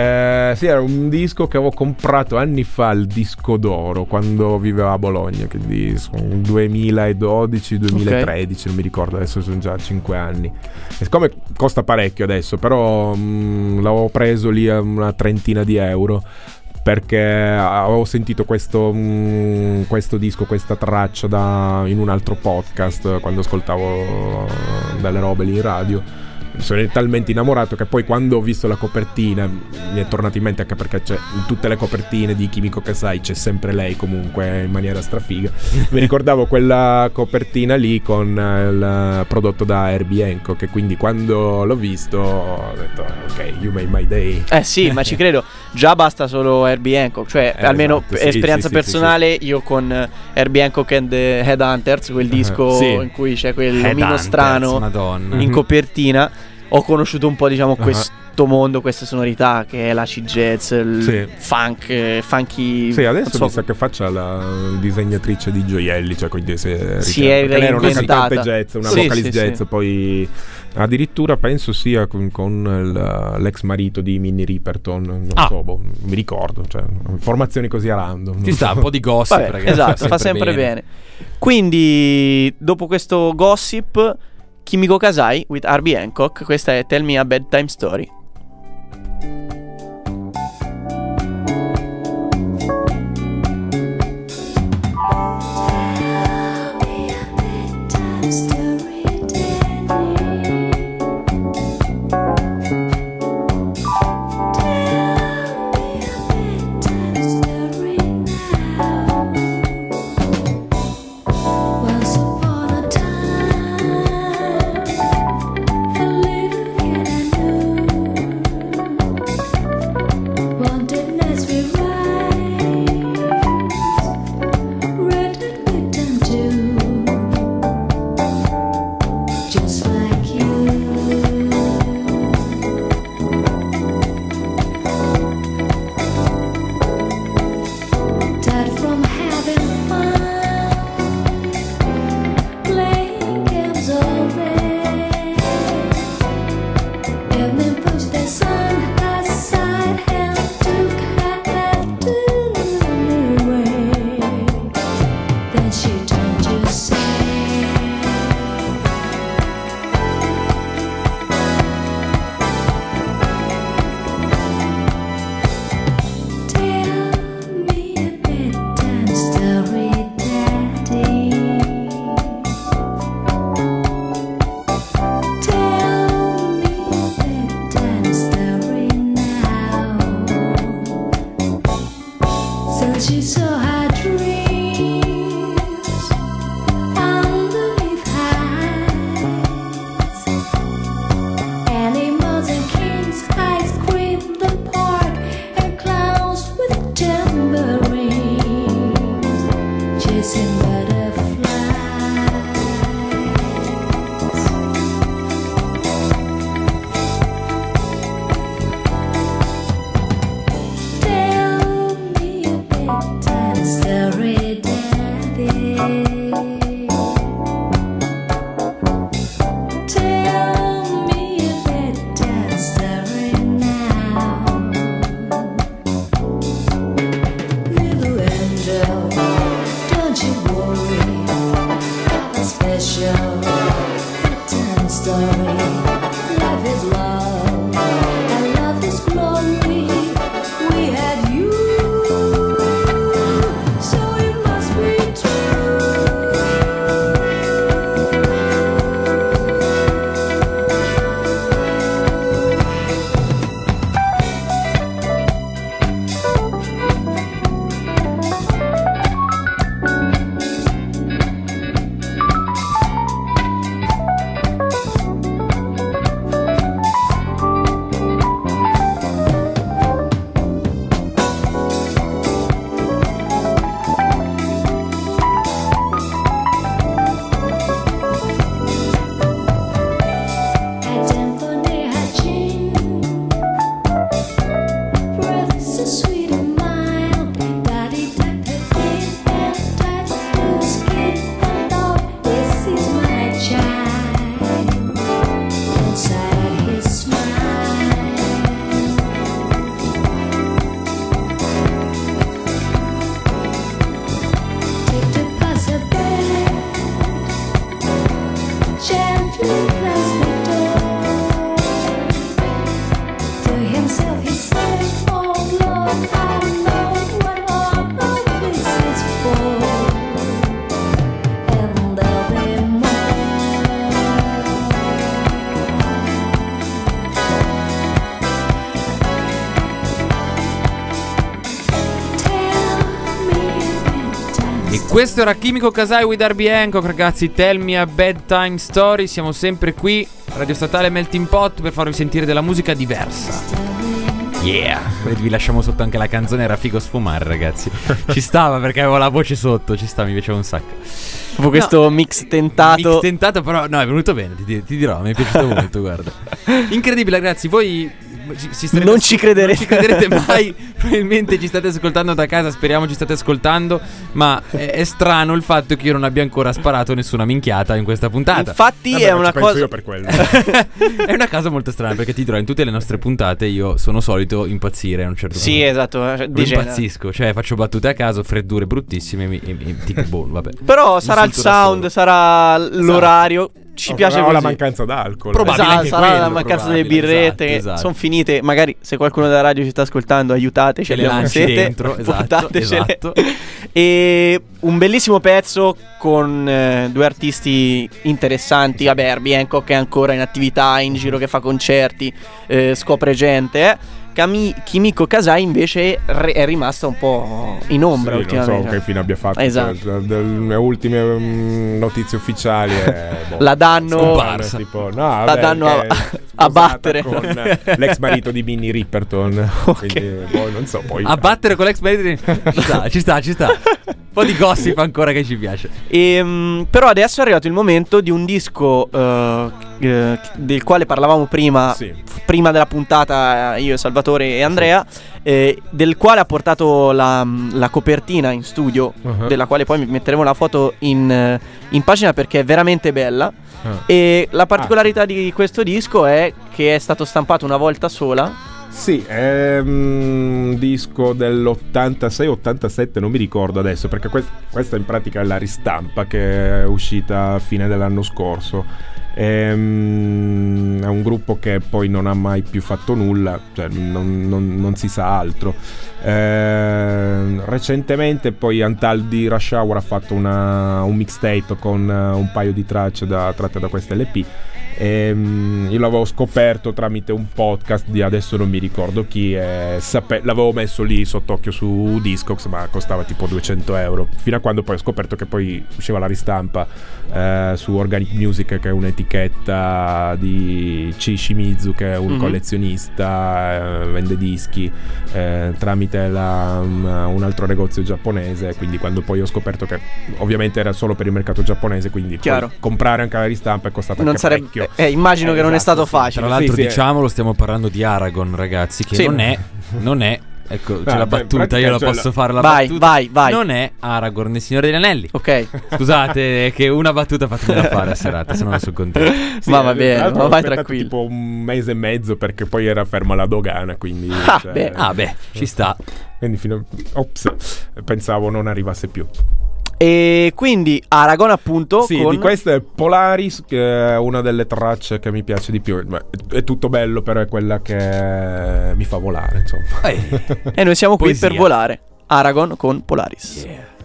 Eh, sì, era un disco che avevo comprato anni fa al disco d'oro quando vivevo a Bologna, quindi sono 2012-2013, non mi ricordo, adesso sono già 5 anni. E siccome costa parecchio adesso, però mm, l'avevo preso lì a una trentina di euro perché avevo sentito questo, mm, questo disco, questa traccia da- in un altro podcast quando ascoltavo delle robe lì in radio. Mi sono talmente innamorato che poi quando ho visto la copertina mi è tornato in mente anche perché c'è in tutte le copertine di Kimiko Kasai c'è sempre lei comunque in maniera strafiga. Mi ricordavo quella copertina lì con eh, il prodotto da Herbie Hancock e quindi quando l'ho visto ho detto ok, you made my day. Eh sì, ma ci credo. Già basta solo Herbie Hancock. Cioè, Eh, almeno esatto, sì, esperienza sì, sì, personale, io con eh, Herbie Hancock and the Headhunters, quel disco Sì. in cui c'è quel omino Headhunters, strano Madonna. in copertina, ho conosciuto un po', diciamo, Ah. questo mondo, queste sonorità che è l'acid jazz, il Sì. funk, funky. Sì, adesso non so- mi sa che faccia la disegnatrice di gioielli, cioè è Si ritirata. è era una cantante jazz, una Sì, vocalist sì, jazz, sì. poi addirittura penso sia con, con l'ex marito di Minnie Riperton, non Ah. so, boh, mi ricordo, cioè informazioni così a random. Ci sta un po' di gossip, Vabbè, ragazzi. esatto, fa sempre bene. Quindi, dopo questo gossip, Kimiko Kasai with Herbie Hancock, questa è Tell Me a Bedtime Story. Questo era Chimico Kasai with Darby Hancock, ragazzi. Tell me a bedtime story. Siamo sempre qui, Radio Statale Melting Pot, per farvi sentire della musica diversa. Yeah! Vi lasciamo sotto anche la canzone, era figo sfumare, ragazzi. Ci stava perché avevo la voce sotto, ci stava, mi piaceva un sacco. Dopo questo mix tentato. Mix tentato, però no, è venuto bene, ti, ti dirò, mi è piaciuto molto, guarda. Incredibile, ragazzi, voi starete- Non ci crederete. Non ci crederete mai. Probabilmente ci state ascoltando da casa, speriamo ci state ascoltando, ma è, è strano il fatto che io non abbia ancora sparato nessuna minchiata in questa puntata. Infatti Vabbè, è una ci penso cosa io per quello. è una cosa molto strana perché ti dirò, in tutte le nostre puntate io sono solito impazzire a un certo Sì, punto. esatto, eh, impazzisco, cioè faccio battute a caso, freddure bruttissime, mi, e- e- tipo boh, vabbè. Però sarà il sound, solo. sarà l'orario. Ci O- piace o così. la mancanza d'alcol. Probabile Esatto, sarà la quello, mancanza delle birrette. esatto, esatto. Sono finite. Magari se qualcuno della radio ci sta ascoltando, aiutateci. Le abbiamo lanci sete, dentro, esatto, portatecele. esatto. E un bellissimo pezzo con eh, due artisti interessanti. Vabbè, Herbie Hancock è ancora in attività, in giro che fa concerti, eh, scopre gente. Kami- Kimiko Kasai invece re- è rimasta un po' in ombra Sì, non so ultimamente. che fine abbia fatto. Esatto. cioè, delle ultime mm, notizie ufficiali. È, boh, La danno- scomparsa, tipo, no, la vabbè, danno a- a battere. Con l'ex marito di Minnie Ripperton. Quindi, poi non so. Poi A battere con l'ex marito Ci sta, ci sta, ci sta. Po' di gossip ancora che ci piace. Ehm, però adesso è arrivato il momento di un disco eh, eh, del quale parlavamo prima, Sì. f- prima della puntata, eh, io, Salvatore e Andrea, eh, del quale ha portato la, la copertina in studio, Uh-huh. della quale poi metteremo la foto in, eh, in pagina perché è veramente bella. Ah. E la particolarità di questo disco è che è stato stampato una volta sola. Sì, è un disco dell'86-87, non mi ricordo adesso, perché que- questa in pratica è la ristampa che è uscita a fine dell'anno scorso. Ehm, è un gruppo che poi non ha mai più fatto nulla, cioè non, non- non si sa altro. Ehm, recentemente poi Antaldi Rush Hour ha fatto una- un mixtape con eh, un paio di tracce da- tratte da questa LP. Ehm, io l'avevo scoperto tramite un podcast di adesso non mi ricordo chi. e sape- l'avevo messo lì sott'occhio su Discogs, ma costava tipo 200 euro. Fino a quando poi ho scoperto che poi usciva la ristampa eh, su Organic Music, che è un'etichetta di C. Shimizu, che è un Mhm. collezionista, eh, vende dischi eh, tramite la- un, un altro negozio giapponese. Quindi quando poi ho scoperto che ovviamente era solo per il mercato giapponese, quindi comprare anche la ristampa è costata Non anche sarebbe, eh, immagino Eh, che non è esatto, stato sì. facile. Tra l'altro, Sì, sì, diciamolo, stiamo parlando di Aragon, ragazzi. Che Sì. non è, non è. Ecco, c'è No, la beh, in battuta, io la c'è posso la- fare la Vai, battuta. vai, vai. Non è Aragorn, il Signore degli Anelli. Ok, Scusate, è che una battuta fatemela fare a serata, se no non sono contento. Sì, ma va bene, ma vai tranquillo. tipo un mese e mezzo perché poi era ferma la dogana, quindi... Ah, cioè, beh. Ah, beh, ci sta. Quindi fino... Ops, pensavo non arrivasse più. E quindi Aragon appunto Sì, con... di questa è Polaris, che è una delle tracce che mi piace di più. Beh, È tutto bello, però è quella che mi fa volare, insomma. Eh, E noi siamo qui Poesia. per volare. Aragon con Polaris. Cool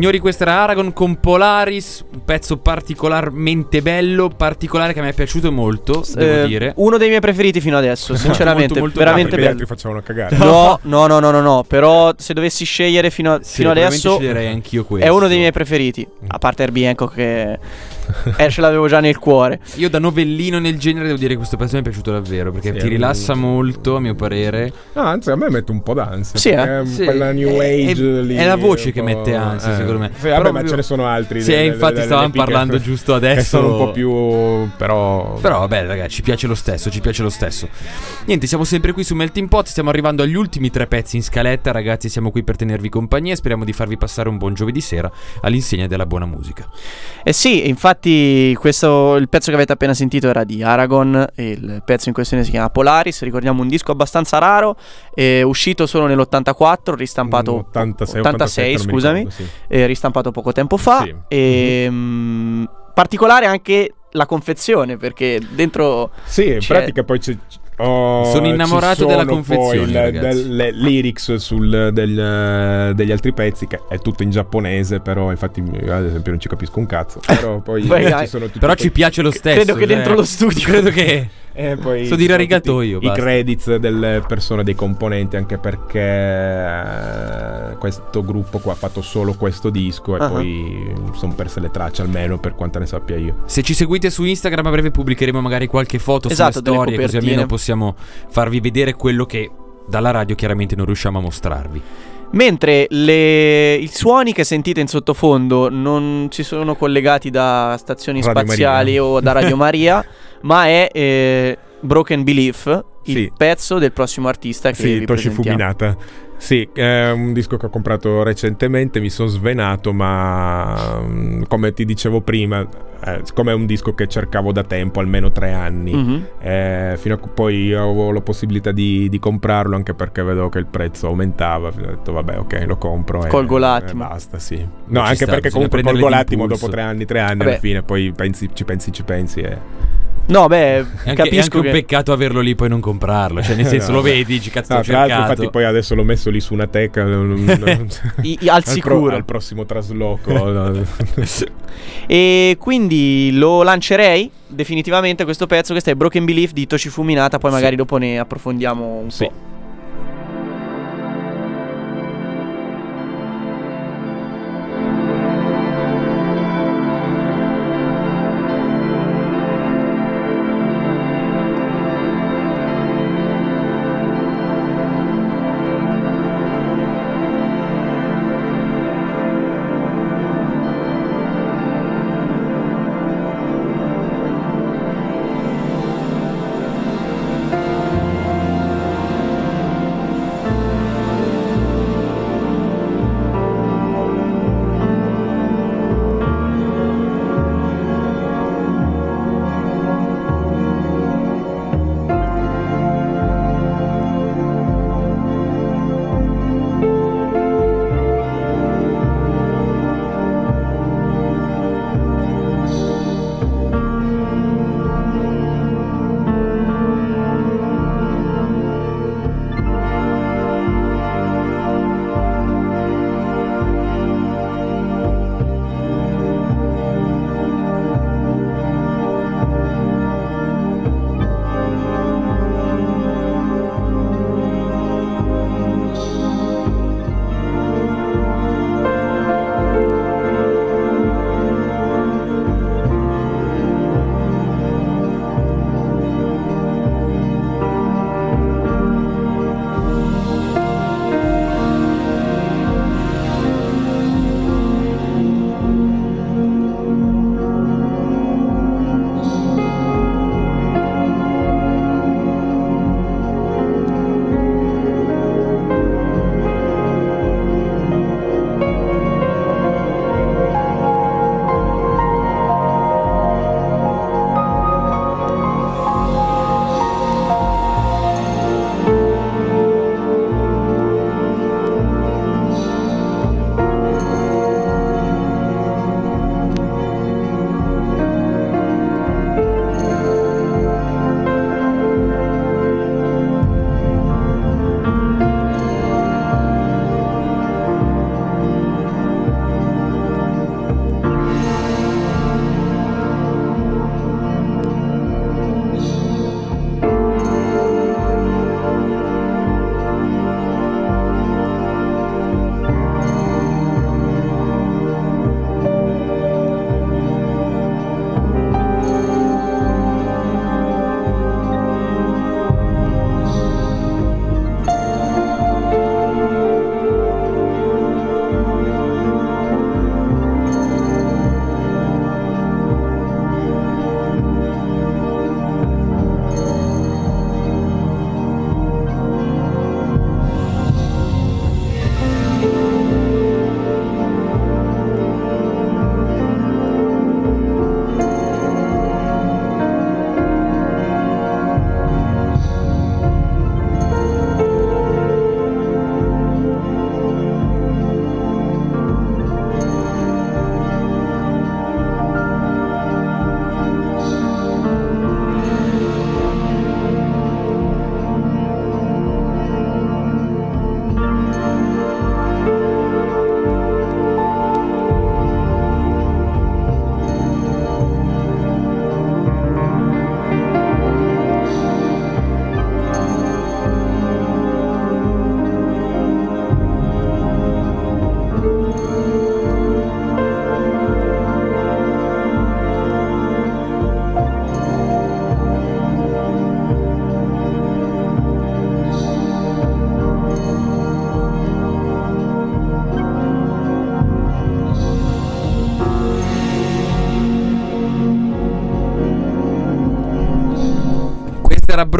Signori, questa era Aragon con Polaris, un pezzo particolarmente bello, particolare che mi è piaciuto molto, devo Eh, dire. Uno dei miei preferiti fino adesso, sinceramente, molto, molto veramente altri bello. facevano cagare. No, no, no, no, no, no, però se dovessi scegliere fino, a- Sì, fino adesso sceglierei anch'io è questo. uno dei miei preferiti, a parte Herbie Hancock che eh, ce l'avevo già nel cuore. Io da novellino nel genere devo dire che questo pezzo mi è piaciuto davvero perché Sì, ti rilassa molto, a mio parere. No, anzi, a me mette un po' d'ansia. Sì, eh? Sì, Quella new è- age è- lì. è la voce che mette ansia, secondo me. Sì, vabbè, Però ma ce ne sono altri. Sì, delle- infatti delle- stavamo delle parlando che- giusto Che adesso. sono un po' più. Però. Però vabbè, ragazzi, ci piace lo stesso, ci piace lo stesso. Niente, siamo sempre qui su Melting Pot, stiamo arrivando agli ultimi tre pezzi in scaletta, ragazzi, siamo qui per tenervi compagnia e speriamo di farvi passare un buon giovedì sera all'insegna della buona musica. Eh sì, infatti questo, il pezzo che avete appena sentito era di Aragon, e il pezzo in questione si chiama Polaris, ricordiamo un disco abbastanza raro, eh, uscito solo nell'84, ristampato 86, 86, 87, non mi scusami, ricordo, sì. eh, ristampato poco tempo fa. Sì. E, mm, particolare anche la confezione, perché dentro Sì, in pratica poi c'è. Oh, Sono innamorato della sono confezione, Poi il- ragazzi. delle lyrics sul, del- degli altri pezzi, che è tutto in giapponese, però infatti io ad esempio non ci capisco un cazzo. Però poi Poi ci hai- sono tutti Però ci piace lo stesso. credo che cioè, dentro lo studio- Credo che E poi So ci dire sono arigato tutti io, I basta. credits delle persone, dei componenti, anche perché eh, questo gruppo qua ha fatto solo questo disco e Ah. poi sono perse le tracce, almeno per quanto ne sappia io. Se ci seguite su Instagram a breve pubblicheremo magari qualche foto Esatto, sulle storie così almeno possiamo farvi vedere quello che dalla radio chiaramente non riusciamo a mostrarvi. Mentre le- i suoni che sentite in sottofondo non ci sono collegati da stazioni Radio spaziali Maria. o da Radio Maria, ma è eh, Broken Belief, il Sì. pezzo del prossimo artista che Sì, vi Toshi. Fuminata. Sì, è un disco che ho comprato recentemente, mi sono svenato, ma mm, come ti dicevo prima, eh, siccome è un disco che cercavo da tempo, almeno tre anni, Mhm. eh, fino a poi avevo la possibilità di, di comprarlo, anche perché vedevo che il prezzo aumentava, ho detto vabbè ok, lo compro. e- Colgo e l'attimo. basta, sì. No, anche sta, perché comunque colgo l'attimo dopo tre anni, tre anni, Vabbè. alla fine poi pensi, ci pensi, ci pensi e... No, beh, È anche, è anche capisco un che... peccato averlo lì poi non comprarlo. Cioè, nel senso, No. lo vedi, dici cazzo, No, tra l'altro, infatti, poi adesso l'ho messo lì su una teca. I- al pro- sicuro. al prossimo trasloco. E quindi lo lancerei definitivamente questo pezzo. Questo è Broken Belief di Toshi Fuminata. Poi magari dopo ne approfondiamo un Sì. po'.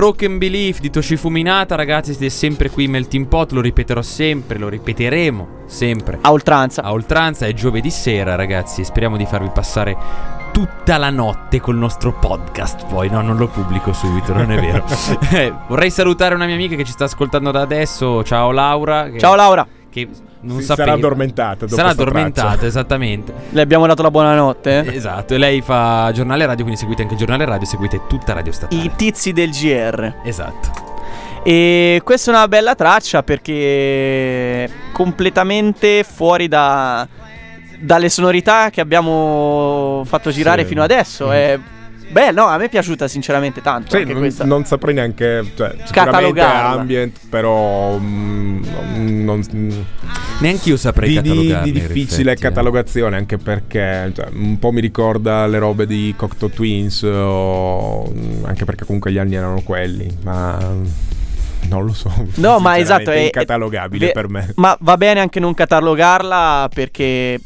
Broken Belief di Toshifuminata, ragazzi, siete sempre qui in Melting Pot, lo ripeterò sempre, lo ripeteremo sempre. A oltranza. A oltranza è giovedì sera, ragazzi, speriamo di farvi passare tutta la notte col nostro podcast. Poi no, non lo pubblico subito, non è vero. Eh, vorrei salutare una mia amica che ci sta ascoltando da adesso. Ciao Laura. che- Ciao Laura. Che non Si sapeva. sarà addormentata dopo Sarà addormentata, traccia. esattamente. Le abbiamo dato la buonanotte. Esatto, e lei fa giornale radio, quindi seguite anche il giornale radio, seguite tutta Radio Statale. I tizi del GR. Esatto. E questa è una bella traccia perché è completamente fuori da, dalle sonorità che abbiamo fatto girare Sì. fino adesso. È beh, no, a me è piaciuta sinceramente tanto Sì, anche non, questa. non saprei neanche. Cioè, sicuramente ambient, però. mm, non, non- Neanche io saprei di, di- di difficile effetti, eh. catalogazione, anche perché cioè, un po' mi ricorda le robe di Cocteau Twins, o- anche perché comunque gli anni erano quelli, ma. Non lo so. No, ma esatto, È è incatalogabile ve- per me. Ma va bene anche non catalogarla perché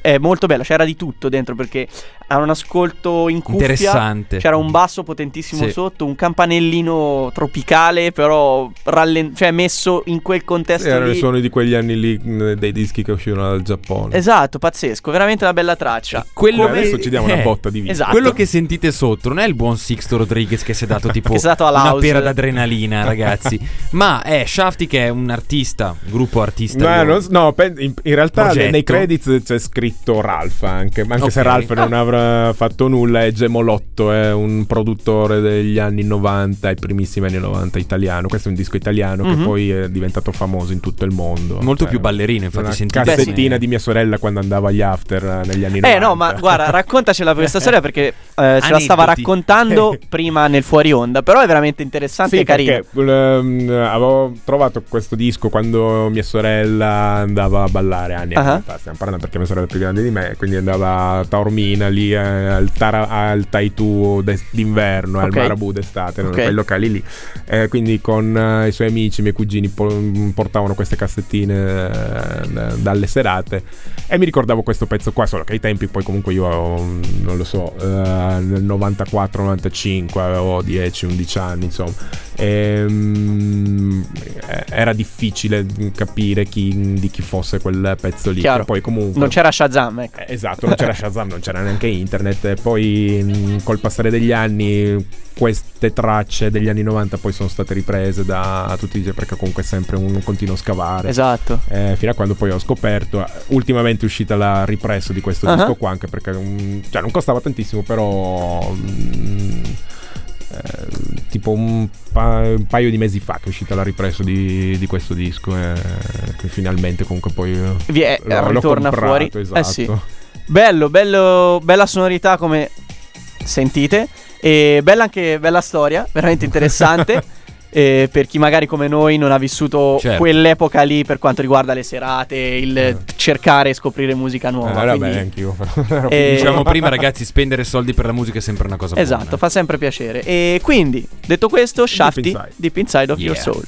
è molto bella. C'era di tutto dentro perché ha un ascolto in cuffia. Interessante. C'era un basso potentissimo Sì. sotto, un campanellino tropicale, però rallen- cioè messo in quel contesto Erano i lì. suoni di quegli anni lì, dei dischi che uscivano dal Giappone. Esatto, pazzesco, veramente una bella traccia. Quello Come adesso ci diamo una eh, botta di vita. esatto. Quello che sentite sotto non è il buon Sixto Rodriguez che si è dato tipo si è dato una pera d'adrenalina, ragazzi. Ma è Shafty che è un artista, un gruppo artista. No, no, in, in realtà Progetto. nei credits c'è scritto Ralph anche, ma anche se Ok. Ralph non avrà fatto nulla, è Gemolotto, è un produttore degli anni 90, i primissimi anni 90 italiano. Questo è un disco italiano Mhm. che poi è diventato famoso in tutto il mondo. Molto Cioè, più ballerino, infatti Una sentite cassettina bene. di mia sorella quando andava agli after eh, negli anni 90. Eh no, ma guarda, raccontacela questa storia perché eh, ce la stava raccontando prima nel fuori onda, però è veramente interessante Sì, e carino. perché ehm, avevo trovato questo disco quando mia sorella andava a ballare anni Ah. fa. Stiamo parlando perché mia sorella è più grande di me, quindi andava a Taormina lì eh, al, Tara- al Taitu d'inverno, Ok. al Marabu d'estate, Ok. quei locali lì. Eh, quindi con eh, i suoi amici, i miei cugini po- portavano queste cassettine eh, dalle serate e mi ricordavo questo pezzo qua, solo che ai tempi poi comunque io mm, non lo so, nel 94-95 avevo 10-11 anni, insomma. Ehm, eh, era difficile capire chi, di chi fosse quel pezzo lì. Chiaro. poi comunque Non c'era Shazam, ecco. eh, Esatto, non c'era Shazam, non c'era neanche internet. Poi mh, col passare degli anni queste tracce degli anni 90 poi sono state riprese da tutti i DJ perché comunque è sempre un continuo scavare. Esatto. Eh, fino a quando poi ho scoperto, ultimamente è uscita la ripresso di questo Ah. disco qua, anche perché mm, cioè, non costava tantissimo, però mm, eh, tipo un, pa- un paio di mesi fa che è uscita la ripresso di, di questo disco, eh, che finalmente comunque poi Vi è- l'ho- l'ho ritorna comprato, fuori. Esatto. Eh sì. Bello, bello, bella sonorità come sentite. E bella anche bella storia, veramente interessante. E per chi magari come noi non ha vissuto Certo. quell'epoca lì per quanto riguarda le serate, il cercare e scoprire musica Eh, nuova. era quindi- anch'io. Eh, Dicevamo prima, ragazzi, spendere soldi per la musica è sempre una cosa Esatto, buona. fa sempre piacere. E quindi, detto questo, Shafty, Inside. Deep Inside of Your Yeah. Soul.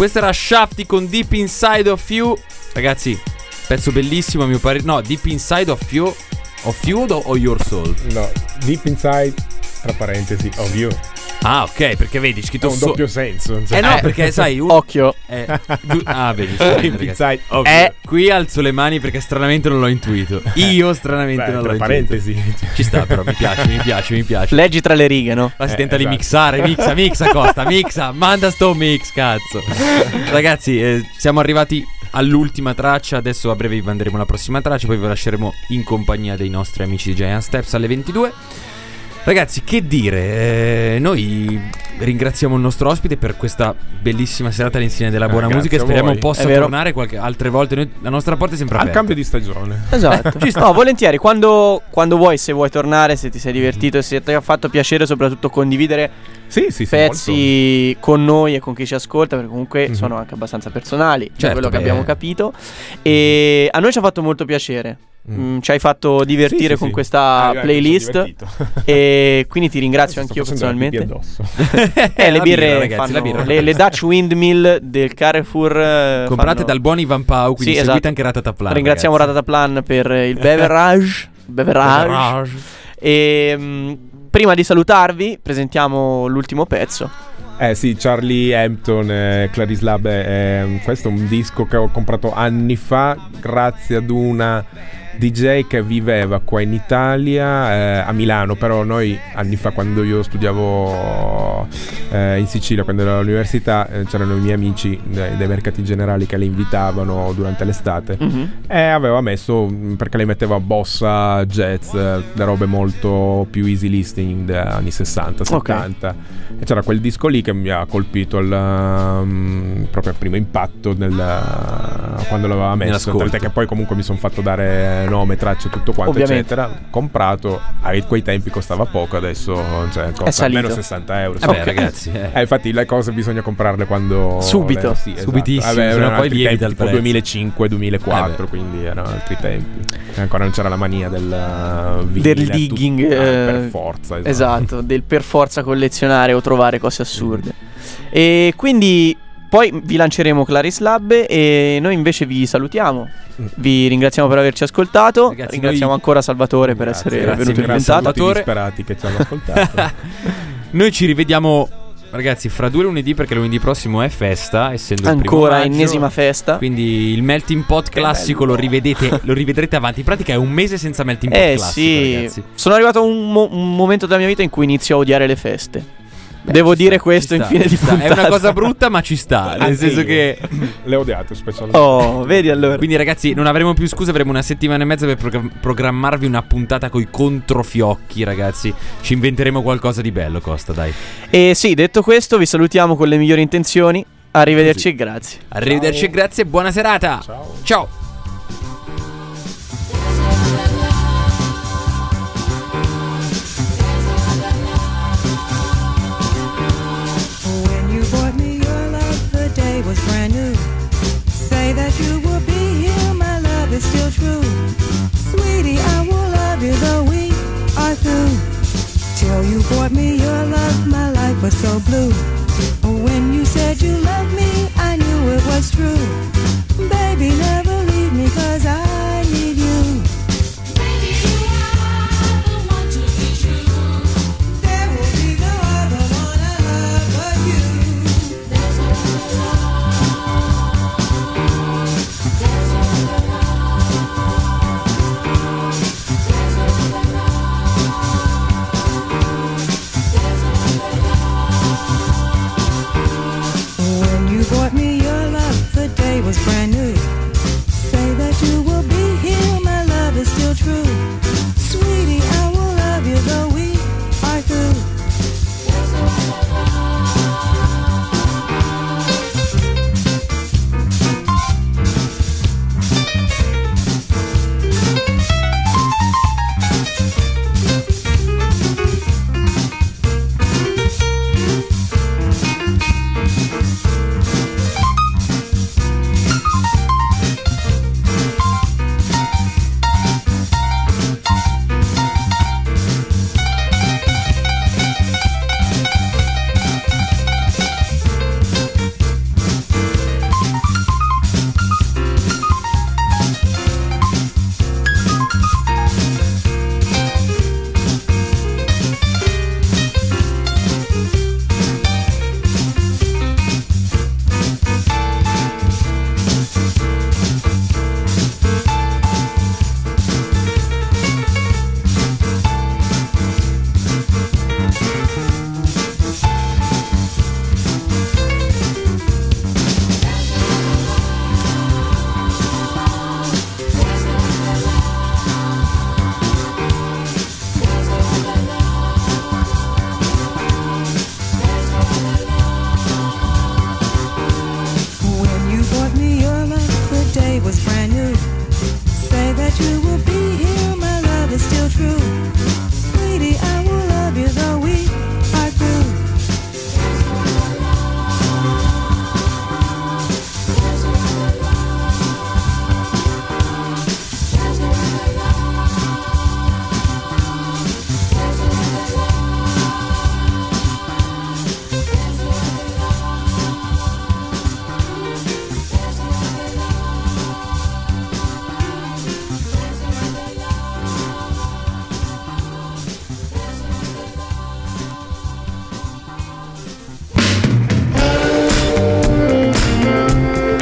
Questa era Shafty con Deep Inside of You. Ragazzi, pezzo bellissimo a mio parere. No, Deep Inside of You. Of You o Your Soul? No, deep inside, tra parentesi, of you. Ah, ok, perché vedi, È scritto un so- doppio senso. Eh no, perché sai, un... Occhio. Eh, du- ah, vedi. Deep ragazzi. inside, Eh, qui alzo le mani perché stranamente non l'ho intuito. Io stranamente Beh, non l'ho tra intuito. parentesi. Ci sta però, mi piace, mi piace, mi piace. Leggi tra le righe, no? Ma si Eh, tenta di esatto. mixare, mixa, mixa Costa, mixa, manda sto mix, cazzo. Ragazzi, eh, siamo arrivati all'ultima traccia, adesso a breve vi manderemo la prossima traccia, poi vi lasceremo in compagnia dei nostri amici di Giant Steps alle 22. Ragazzi, che dire? eh, noi ringraziamo il nostro ospite per questa bellissima serata all'insegna della buona Eh, grazie musica e speriamo possa tornare qualche altre volte. Noi- la nostra porta è sempre Al aperta. cambio di stagione. Esatto. no, volentieri, quando, quando vuoi, se vuoi tornare, se ti sei divertito e se ti ha fatto piacere soprattutto condividere Sì, sì, sì. pezzi con noi e con chi ci ascolta, perché comunque Mhm. sono anche abbastanza personali, Certo, quello che beh. abbiamo capito. E a noi ci ha fatto molto piacere. Mm. Mm, ci hai fatto divertire Sì, sì, con sì. questa mi playlist. e quindi ti ringrazio anch'io personalmente. addosso. Eh, le birre, birra, ragazzi, fanno- birra. le, le Dutch Windmill del Carrefour eh, Comprate fanno- dal buon Ivan Pau, quindi Sì, seguite esatto. anche Ratataplan. Ringraziamo ragazzi. Ratataplan per il beverage. beverage. Beverage. E mm, prima di salutarvi, presentiamo l'ultimo pezzo. Eh sì, Charlie Hampton, eh, Clarice Lab, eh, questo è un disco che ho comprato anni fa grazie ad una DJ che viveva qua in Italia, eh, a Milano, però noi anni fa quando io studiavo eh, in Sicilia, quando ero all'università, eh, c'erano i miei amici dei, dei mercati generali che le invitavano durante l'estate Mhm. e aveva messo, mh, perché lei metteva bossa, jazz, eh, le robe molto più easy listening degli anni 60, 70. E c'era quel disco lì che mi ha colpito al, um, proprio al primo impatto nel, quando l'aveva messo. Tant'è che poi comunque mi sono fatto dare nome, tracce, tutto quanto, Ovviamente. eccetera. Comprato, a quei tempi costava poco, adesso cioè, costa almeno 60 euro. Vabbè, sì. ragazzi, eh. Eh, infatti le cose bisogna comprarle quando... Subito. eh, sì, esatto. Subitissimo, Vabbè, erano poi tempi, tipo prezzo. 2005-2004, Eh quindi erano altri tempi. Ancora non c'era la mania del Del vinile, digging. tutto- ah, eh, per forza, esatto. Esatto, del per forza collezionare o trovare cose assurde. E quindi poi vi lanceremo Clarice Lab e noi invece vi salutiamo. Mm. Vi ringraziamo per averci ascoltato. Ragazzi, Ringraziamo noi- ancora Salvatore per Grazie, essere grazie, venuto in grazie a puntata. tutti Salvatore. disperati che ci hanno ascoltato. Noi ci rivediamo, ragazzi, fra due lunedì perché lunedì prossimo è festa, essendo il primo Ancora maggio. ennesima festa. Quindi il melting pot classico lo rivedete, lo rivedrete avanti. In pratica è un mese senza melting pot Eh classico, sì, ragazzi. sono arrivato a un, mo- un momento della mia vita in cui inizio a odiare le feste. Devo dire sta, questo in sta, fine di puntata. È una cosa brutta, ma ci sta. Nel Anche senso che. Le ho odiate specialmente. Oh, vedi allora. Quindi, ragazzi, non avremo più scuse. Avremo una settimana e mezza per progra- programmarvi una puntata coi controfiocchi, ragazzi. Ci inventeremo qualcosa di bello, Costa, dai. E sì, detto questo, vi salutiamo con le migliori intenzioni. Arrivederci e grazie. Arrivederci e grazie. Buona serata. Ciao. Ciao. Girl, you bought me your love, my life was so blue. When you said you loved me, I knew it was true. Baby, never leave me, cause I